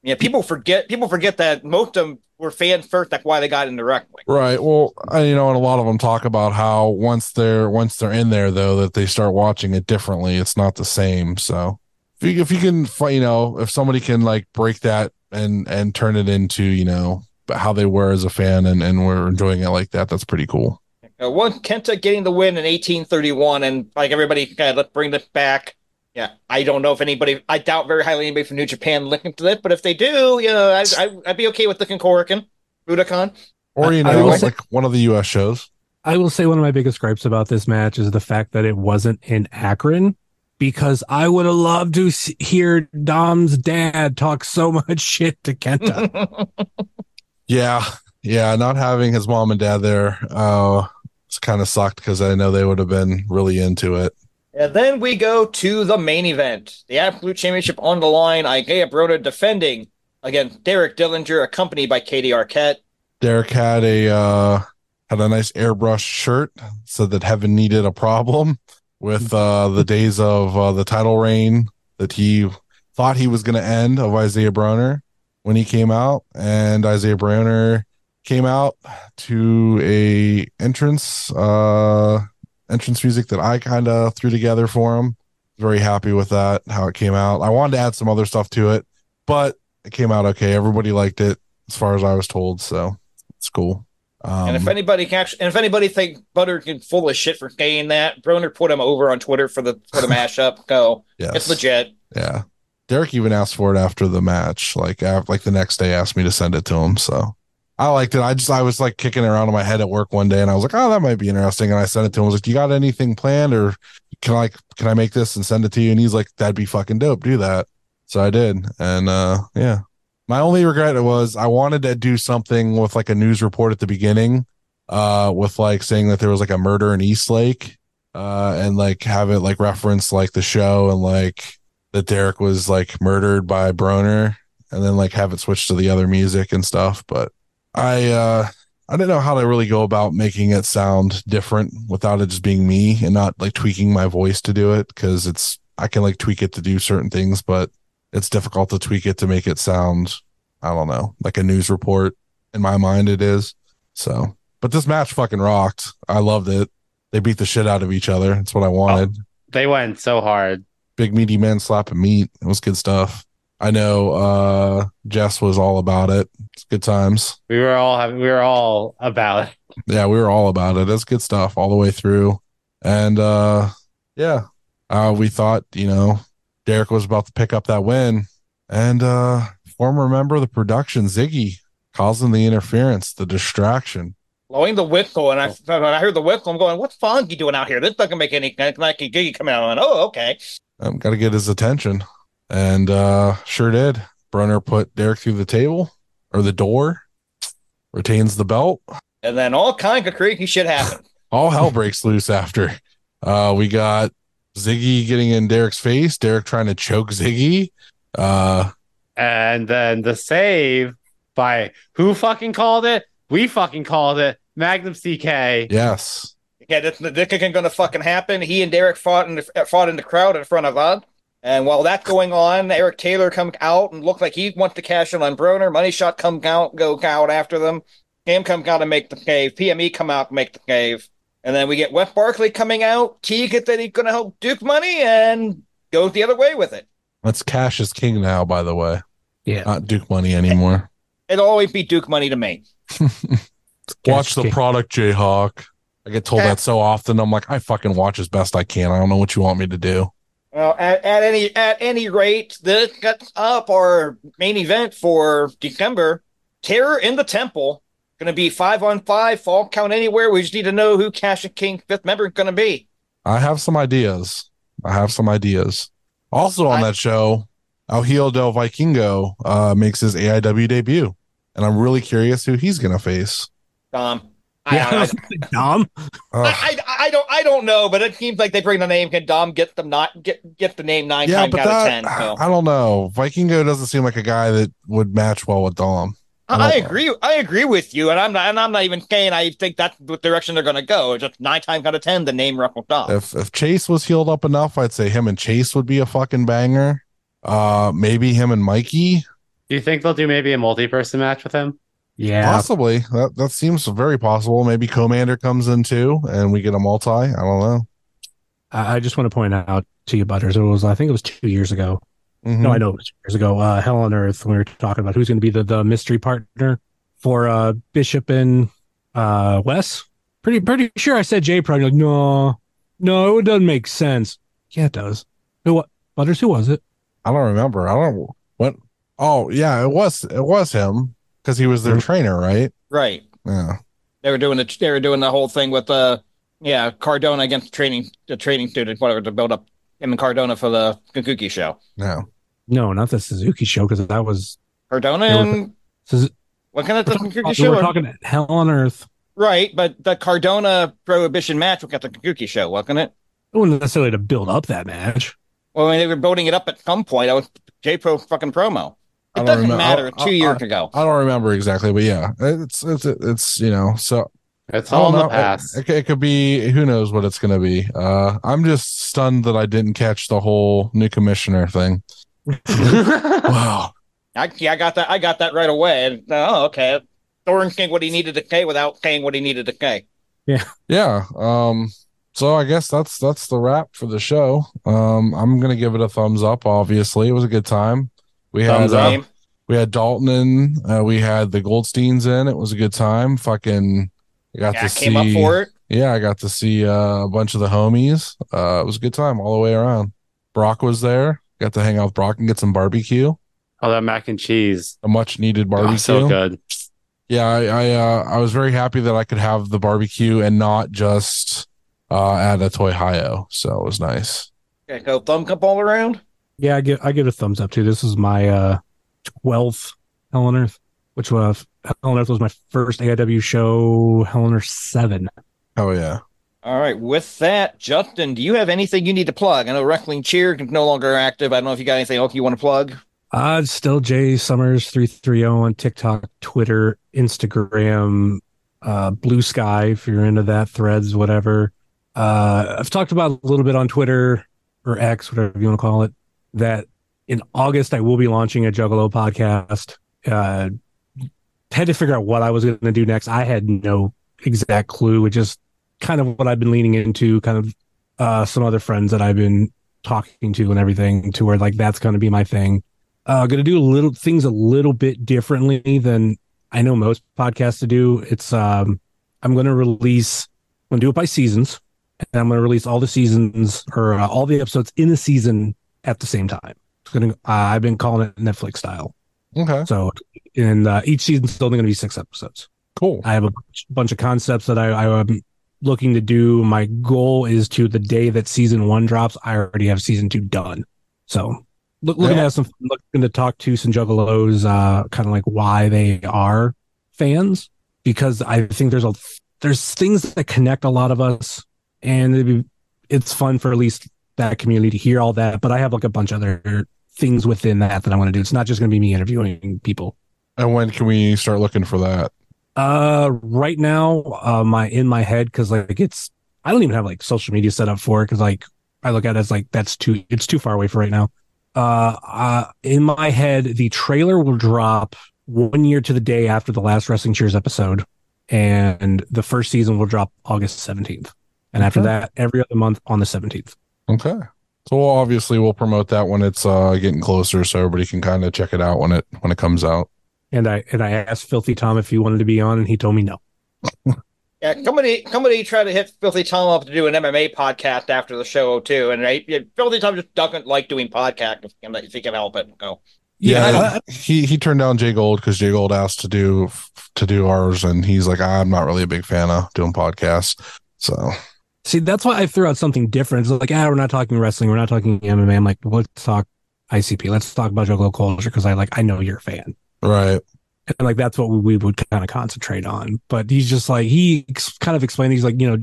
Yeah, people forget. People forget that most of them were fans first. That's why they got into wrestling. Right. Well, I, you know, and a lot of them talk about how once they're once they're in there though that they start watching it differently. It's not the same. So if you if you can you know if somebody can like break that and and turn it into you know how they were as a fan and and we're enjoying it like that, that's pretty cool. Uh, one Kenta getting the win in 1831, and like everybody, uh, let's bring this back. Yeah, I don't know if anybody. I doubt very highly anybody from New Japan looking to that, but if they do, you know, I, I, I'd be okay with looking Korakuen, Budokan. Or you I- I know, like say- one of the U.S. shows. I will say one of my biggest gripes about this match is the fact that it wasn't in Akron because I would have loved to hear Dom's dad talk so much shit to Kenta. Yeah, yeah. Not having his mom and dad there, uh, it's kind of sucked because I know they would have been really into it. And then we go to the main event, the Absolute Championship on the line. Isaiah Broner defending against Derek Dillinger, accompanied by Katie Arquette. Derek had a uh had a nice airbrush shirt said that heaven needed a problem with uh the days of uh, the title reign that he thought he was going to end of Isaiah Broner when he came out and Isaiah Broner came out to a entrance uh entrance music that I kind of threw together for him very happy with that how it came out I wanted to add some other stuff to it but it came out okay everybody liked it as far as I was told so it's cool. Um, and if anybody can actually, and if anybody think Butter can full of shit for saying that, Broner put him over on Twitter for the for the mashup. Go, yes, it's legit. Yeah, Derek even asked for it after the match. Like, like the next day, asked me to send it to him. So I liked it. I just I was like kicking around in my head at work one day, and I was like, oh, that might be interesting. And I sent it to him. I was like, you got anything planned, or can I can I make this and send it to you? And he's like, that'd be fucking dope. Do that. So I did, and uh, yeah. My only regret was I wanted to do something with like a news report at the beginning, uh, with like saying that there was like a murder in Eastlake, uh, and like have it like reference like the show and like that Derek was like murdered by Broner, and then like have it switch to the other music and stuff. But I uh I didn't know how to really go about making it sound different without it just being me and not like tweaking my voice to do it because it's I can like tweak it to do certain things, but it's difficult to tweak it to make it sound I don't know like a news report. In my mind, it is. So, but this match fucking rocked. I loved it. They beat the shit out of each other. That's what I wanted They went so hard. big meaty men slapping meat. It was good stuff. I know uh Jess was all about it. It's good times. We were all having, we were all about it. Yeah, we were all about it. That's good stuff all the way through. And uh yeah. Uh we thought, you know, Derek was about to pick up that win. And uh former member of the production, Ziggy, causing the interference, the distraction. blowing the whistle, and I when I heard the whistle, I'm going, "What's Fonky doing out here? This doesn't make any sense." Like a Ziggy coming out, and oh, okay. I'm um, gotta get his attention. And uh sure did. Broner put Derek through the table or the door, retains the belt. And then all kind of crazy shit happened. all hell breaks loose after. Uh, we got Ziggy getting in Derek's face, Derek trying to choke Ziggy. Uh, And then the save by who fucking called it? We fucking called it. Magnum CK. yes. yeah, this, this isn't going to fucking happen. He and Derek fought in the fought in the crowd in front of us. And while that's going on, Eric Taylor comes out and looks like he wants to cash in on Broner. Money shot comes out, go out after them. Cam comes out to make the cave. PME come out to make the cave. And then we get Wes Barkley coming out. T gets that he's going to help Duke money and goes the other way with it. That's Cash is King now, by the way. Yeah. Not Duke Money anymore. it'll always be Duke money to me. Watch the King. product, Jayhawk. I get told Okay. that so often. I'm like, I fucking watch as best I can. I don't know what you want me to do. Well, at, at any at any rate, this gets up our main event for December. Terror in the Temple. Going to be five on five, fall count anywhere. We just need to know who Cash and King fifth member is going to be. I have some ideas. I have some ideas. Also on I- that show, El Hijo del Vikingo uh, makes his AIW debut, and I'm really curious who he's gonna face. Dom. I, Yeah, I, Dom. Ugh. I, I, I don't I don't know, but it seems like they bring the name. Can Dom get them not get get the name nine yeah, times but out of ten? So. I don't know. Vikingo doesn't seem like a guy that would match well with Dom. I I, don't know. agree. I agree with you, and I'm not. And I'm not even saying I think that's the direction they're going to go. Just nine times out of ten, the name Ruffle Dom. If if Chase was healed up enough, I'd say him and Chase would be a fucking banger. Uh, maybe him and Mikey. Do you think they'll do maybe a multi-person match with him? Yeah. Possibly. That that seems very possible. Maybe Commander comes in too, and we get a multi. I don't know. I I just want to point out to you, Butters. It was I think it was two years ago. Mhm. No, I know it was two years ago. Uh, Hell on Earth. When we were talking about who's going to be the, the mystery partner for uh Bishop and uh Wes. Pretty pretty sure I said J Pro. You're like, no, no, it doesn't make sense. Yeah, it does. Who what? Butters? Who was it? I don't remember. I don't what. Oh yeah, it was it was him because he was their trainer, right? right. Yeah. They were doing the they were doing the whole thing with uh yeah Cardona against the training the training student whatever to build up him and Cardona for the Kakuki show. No. No, not the Suzuki show because that was Cardona They were- and Suzu- looking at the we're Kakuki talking, show, we're or- talking Hell on Earth. right? But the Cardona Prohibition match was at the Kakuki show, wasn't it? It wasn't necessarily to build up that match. Well, when they were building it up at some point, I was J Pro fucking promo. I It don't doesn't remem- matter. I- Two I- years ago. I don't remember exactly, but yeah, it's it's it's you know so It's all don't in the know. past. It, it could be who knows what it's going to be. Uh, I'm just stunned that I didn't catch the whole new commissioner thing. Wow. I, yeah, I got that. I got that right away. And, oh, okay. Thorne saying what he needed to say without saying what he needed to say. Yeah, yeah. Um. So I guess that's that's the wrap for the show. Um. I'm gonna give it a thumbs up. Obviously, it was a good time. We had Thumbs uh, up. We had Dalton in. Uh, we had the Goldsteins in. It was a good time. Fucking. I got Yeah, to came see. up for it. Yeah, I got to see uh, a bunch of the homies. Uh, it was a good time all the way around. Brock was there. Got to hang out with Brock and get some barbecue. All that mac and cheese. A much needed Oh, barbecue. so good. Yeah, I I, uh, I was very happy that I could have the barbecue and not just uh, at a Toy Ohio. So it was nice. Okay, go thumb cup all around. Yeah, I give I give it a thumbs up too. This is my uh twelfth Hell on Earth, which was Hell on Earth was my first AIW show. Hell on Earth seven. Oh yeah. All right. With that, Justin, do you have anything you need to plug? I know Wrestling Cheer is no longer active. I don't know if you got anything else you want to plug. Uh still Jay Summers three three zero on TikTok, Twitter, Instagram, uh, Blue Sky if you're into that, Threads, whatever. Uh, I've talked about a little bit on Twitter or X, whatever you want to call it. That in August I will be launching a Juggalo podcast. Uh, had to figure out what I was going to do next. I had no exact clue. It just kind of what I've been leaning into, kind of uh, some other friends that I've been talking to and everything, to where like that's going to be my thing. Uh, going to do a little things a little bit differently than I know most podcasts to do. It's um, I'm going to release. I'm going to do it by seasons, and I'm going to release all the seasons or uh, all the episodes in the season at the same time. It's to. Uh, I've been calling it Netflix style. Okay. So, and uh, each season's only going to be six episodes. Cool. I have a bunch, bunch of concepts that I, I am looking to do. My goal is to the day that season one drops, I already have season two done. So look, looking Yeah. at some, looking to talk to some juggalos, uh, kind of like why they are fans, because I think there's a, there's things that connect a lot of us and it'd be, it's fun for at least that community to hear all that. But I have like a bunch of other things within that that I want to do. It's not just going to be me interviewing people. And when can we start looking for that? Uh, right now, uh, my in my head because like it's I don't even have like social media set up for it because like I look at it as like that's too it's too far away for right now. Uh, uh, in my head, the trailer will drop one year to the day after the last Wrestling Cheers episode, and the first season will drop August seventeenth, and after that, every other month on the seventeenth. Okay. So we'll obviously we'll promote that when it's uh getting closer so everybody can kind of check it out when it when it comes out. And I and I asked Filthy Tom if he wanted to be on, and he told me no. Yeah, somebody somebody tried to hit Filthy Tom up to do an MMA podcast after the show too, and right, yeah, Filthy Tom just doesn't like doing podcasts if he can, if he can help it. So Yeah, I- he he turned down Jay Gold because Jay Gold asked to do to do ours, and he's like, I'm not really a big fan of doing podcasts. So See, that's why I threw out something different. It's like, ah, we're not talking wrestling, we're not talking MMA. I'm like, well, let's talk ICP. Let's talk about Juggalo culture because I like I know you're a fan. right, and like that's what we would kind of concentrate on. But he's just like he ex- kind of explained. He's like, you know,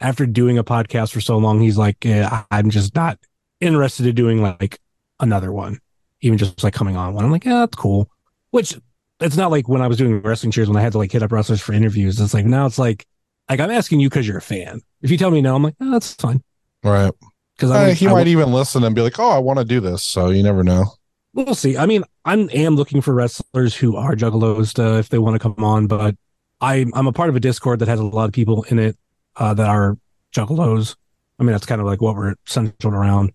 after doing a podcast for so long, he's like, yeah, I'm just not interested in doing like another one, even just like coming on one. I'm like, yeah, that's cool. Which it's not like when I was doing wrestling cheers when I had to like hit up wrestlers for interviews. It's like now it's like like I'm asking you because you're a fan. If you tell me no, I'm like, oh, that's fine. right. Because Uh, he I might even listen and be like, "Oh, I want to do this." So you never know. We'll see. I mean, I am looking for wrestlers who are juggalos to, if they want to come on, but I, I'm a part of a Discord that has a lot of people in it uh, that are juggalos. I mean, that's kind of like what we're centered around.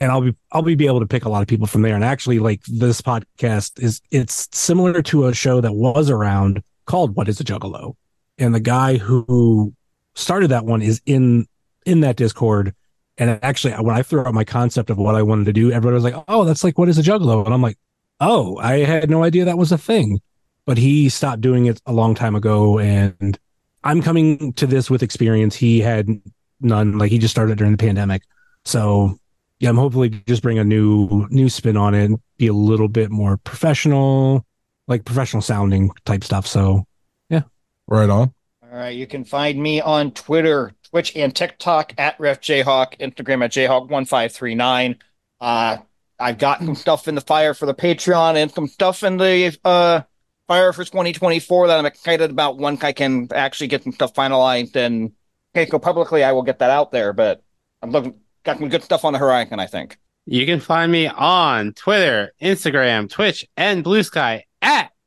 And I'll be I'll be, be able to pick a lot of people from there. And actually, like this podcast is it's similar to a show that was around called "What Is a Juggalo," and the guy who started that one is in in that Discord. And actually, when I threw out my concept of what I wanted to do, everybody was like, "Oh, that's like what is a juggalo?" And I'm like, "Oh, I had no idea that was a thing." But he stopped doing it a long time ago, and I'm coming to this with experience. He had none; like he just started during the pandemic. So, yeah, I'm hopefully just bring a new new spin on it, and be a little bit more professional, like professional sounding type stuff. So, yeah, Right on. All right, you can find me on Twitter, Twitch, and TikTok at RefJayhawk, Instagram at Jayhawk1539. Uh, I've got some stuff in the fire for the Patreon and some stuff in the uh, fire for 2024 that I'm excited about. Once I can actually get some stuff finalized and can't go publicly, I will get that out there. But I'm looking, got some good stuff on the horizon, I think. You can find me on Twitter, Instagram, Twitch, and Blue Sky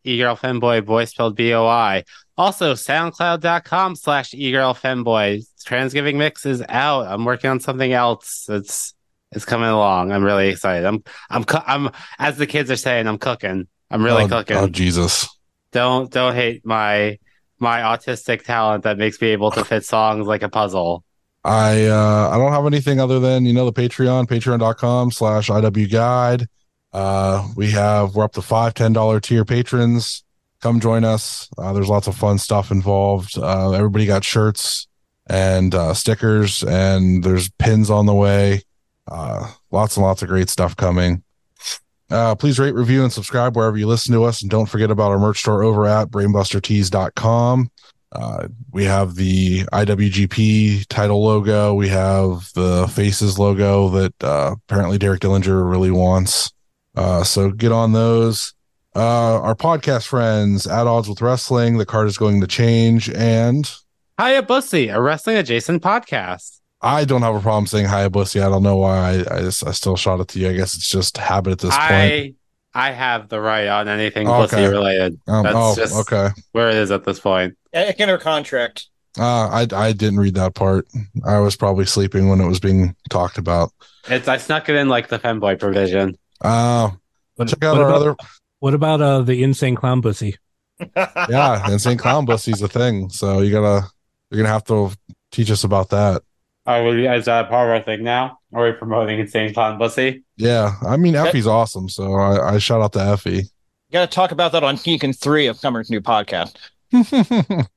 at eGirlFemboy, boy spelled B-O-I. Also, soundcloud.com slash eGirlFemboy. Transgiving Mix is out. I'm working on something else. It's it's coming along. I'm really excited. I'm I'm I'm as the kids are saying, I'm cooking. I'm really oh, cooking. Oh Jesus. Don't don't hate my my autistic talent that makes me able to fit songs like a puzzle. I uh I don't have anything other than you know the Patreon, patreon.com slash IW guide. Uh we have we're up to five, ten dollar tier patrons. Come join us. Uh there's lots of fun stuff involved. Uh everybody got shirts and uh stickers and there's pins on the way. Uh lots and lots of great stuff coming. Uh, please rate, review, and subscribe wherever you listen to us. And don't forget about our merch store over at brainbustertees.com. Uh, we have the IWGP title logo. We have the Faces logo that uh, apparently Derek Dillinger really wants. Uh, so get on those. Uh, our podcast friends, At Odds with Wrestling, the card is going to change. And Hiya Bussy, a wrestling adjacent podcast. I don't have a problem saying Hayabusa. I don't know why I, I, just, I still shot it to you. I guess it's just habit at this point. I I have the right on anything Okay. Bussy related. Um, That's oh, just okay. where it is at this point. It's in her contract. Uh, I, I didn't read that part. I was probably sleeping when it was being talked about. It's I snuck it in like the femboy provision. Uh, what, check out what our about, other what about uh, the insane clown pussy? yeah, insane clown pussy's a thing. So you gotta you're gonna have to teach us about that. Are we, is that part of our thing now? Are we promoting Insane Clown Bussy? Yeah, I mean Effy's awesome, so I, I shout out to Effie. Got to talk about that on Season 3 of Summer's new podcast.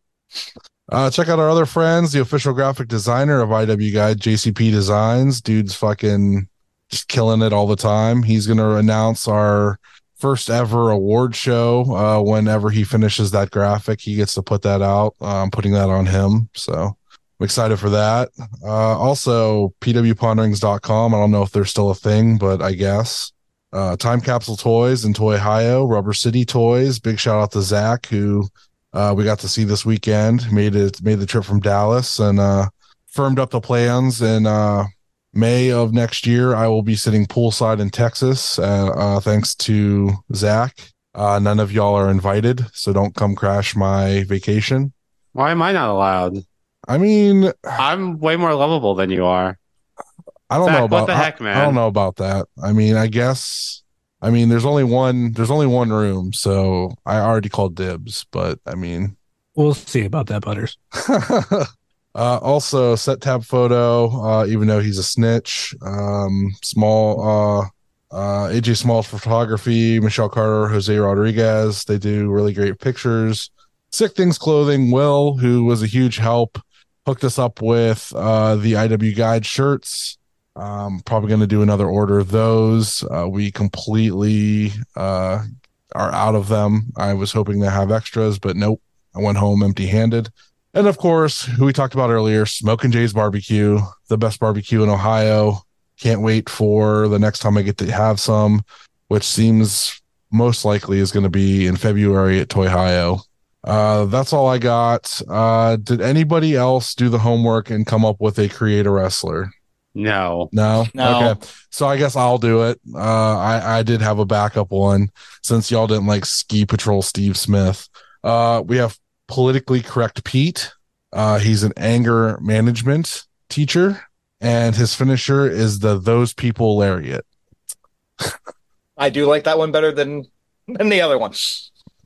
uh, check out our other friends, the official graphic designer of IW Guide, JCP Designs. Dude's fucking just killing it all the time. He's gonna announce our first ever award show. Uh, whenever he finishes that graphic, he gets to put that out. Uh, I'm putting that on him, so I'm excited for that. Uh, also, pwponderings.com. I don't know if they're still a thing, but I guess. Uh, Time Capsule Toys and Toy Ohio, Rubber City Toys. Big shout out to Zach, who uh, we got to see this weekend. Made it, made the trip from Dallas and uh, firmed up the plans. and uh, May of next year, I will be sitting poolside in Texas. Uh, uh, thanks to Zach. Uh, none of y'all are invited, so don't come crash my vacation. Why am I not allowed? I mean, I'm way more lovable than you are. I don't Zach, know what about the heck, I- man? I, don't know about that. I mean, I guess I mean, there's only one. There's only one room, so I already called dibs. But I mean, We'll see about that, Butters. uh, also, set tab photo. Uh, even though he's a snitch, um, small. Uh, uh, AJ Small's photography, Michelle Carter, Jose Rodriguez. They do really great pictures. Sick Things Clothing, Will, who was a huge help, hooked us up with uh, the IW Guide shirts. Um, probably going to do another order of those. Uh, we completely uh, are out of them. I was hoping to have extras, but nope. I went home empty handed. And of course, who we talked about earlier, Smoking Jay's Barbecue, the best barbecue in Ohio. Can't wait for the next time I get to have some, which seems most likely is going to be in February at Toy Ohio. Uh, that's all I got. Uh, did anybody else do the homework and come up with a create a wrestler? No. No. No. Okay. So I guess I'll do it. Uh, I I did have a backup one since y'all didn't like Ski Patrol Steve Smith. Uh, we have politically correct Pete. Uh, he's an anger management teacher, and his finisher is the those people lariat. I do like that one better than than the other one.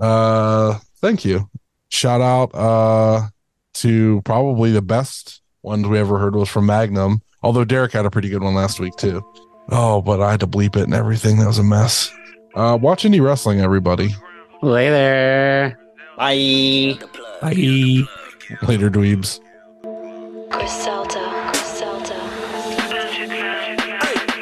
Uh, thank you. Shout out uh to probably the best ones we ever heard was from Magnum. Although Derek had a pretty good one last week too. Oh, but I had to bleep it and everything. That was a mess. Uh, watch indie wrestling, everybody. Later. Bye. Bye. Later, dweebs. Griselda, Griselda.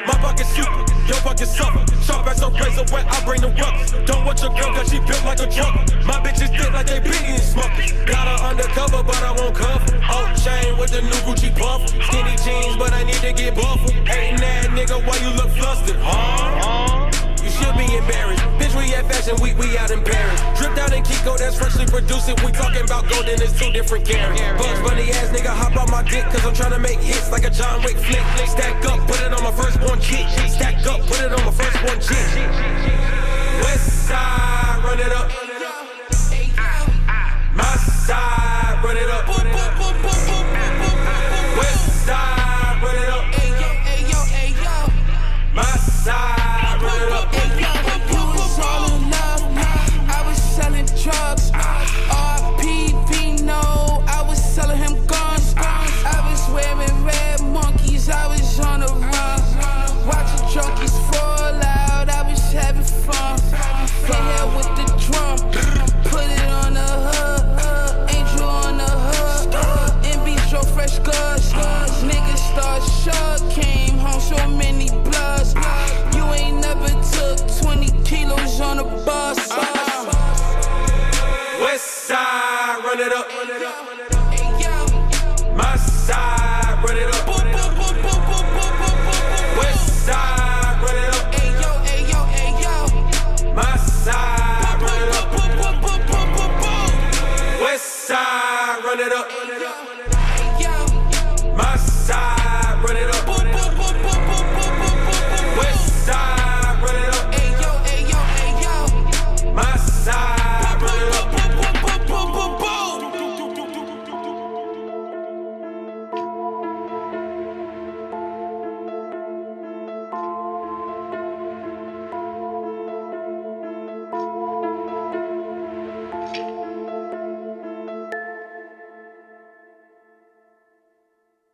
My pocket super, your pocket suffer. Sharp as a razor when I bring the ruckus. Don't want your girl cause she built like a truck. My bitches thick like they been eating smokers. Got her undercover, but I won't cuff. Oh, Old chain with the new Gucci puff. Skinny jeans, but I need to get buffer. Hating that nigga, why you look flustered? Huh? Be embarrassed. Bitch, we at Fashion Week, we out in Paris. Dripped out in Kiko, that's freshly produced. If we talking about golden, it's two different carats. Bugs Bunny ass nigga, hop on my dick, cause I'm trying to make hits like a John Wick flick. Stack up, put it on my firstborn chick. Stack up, put it on my firstborn chick. West side, run it up. My side, run it up.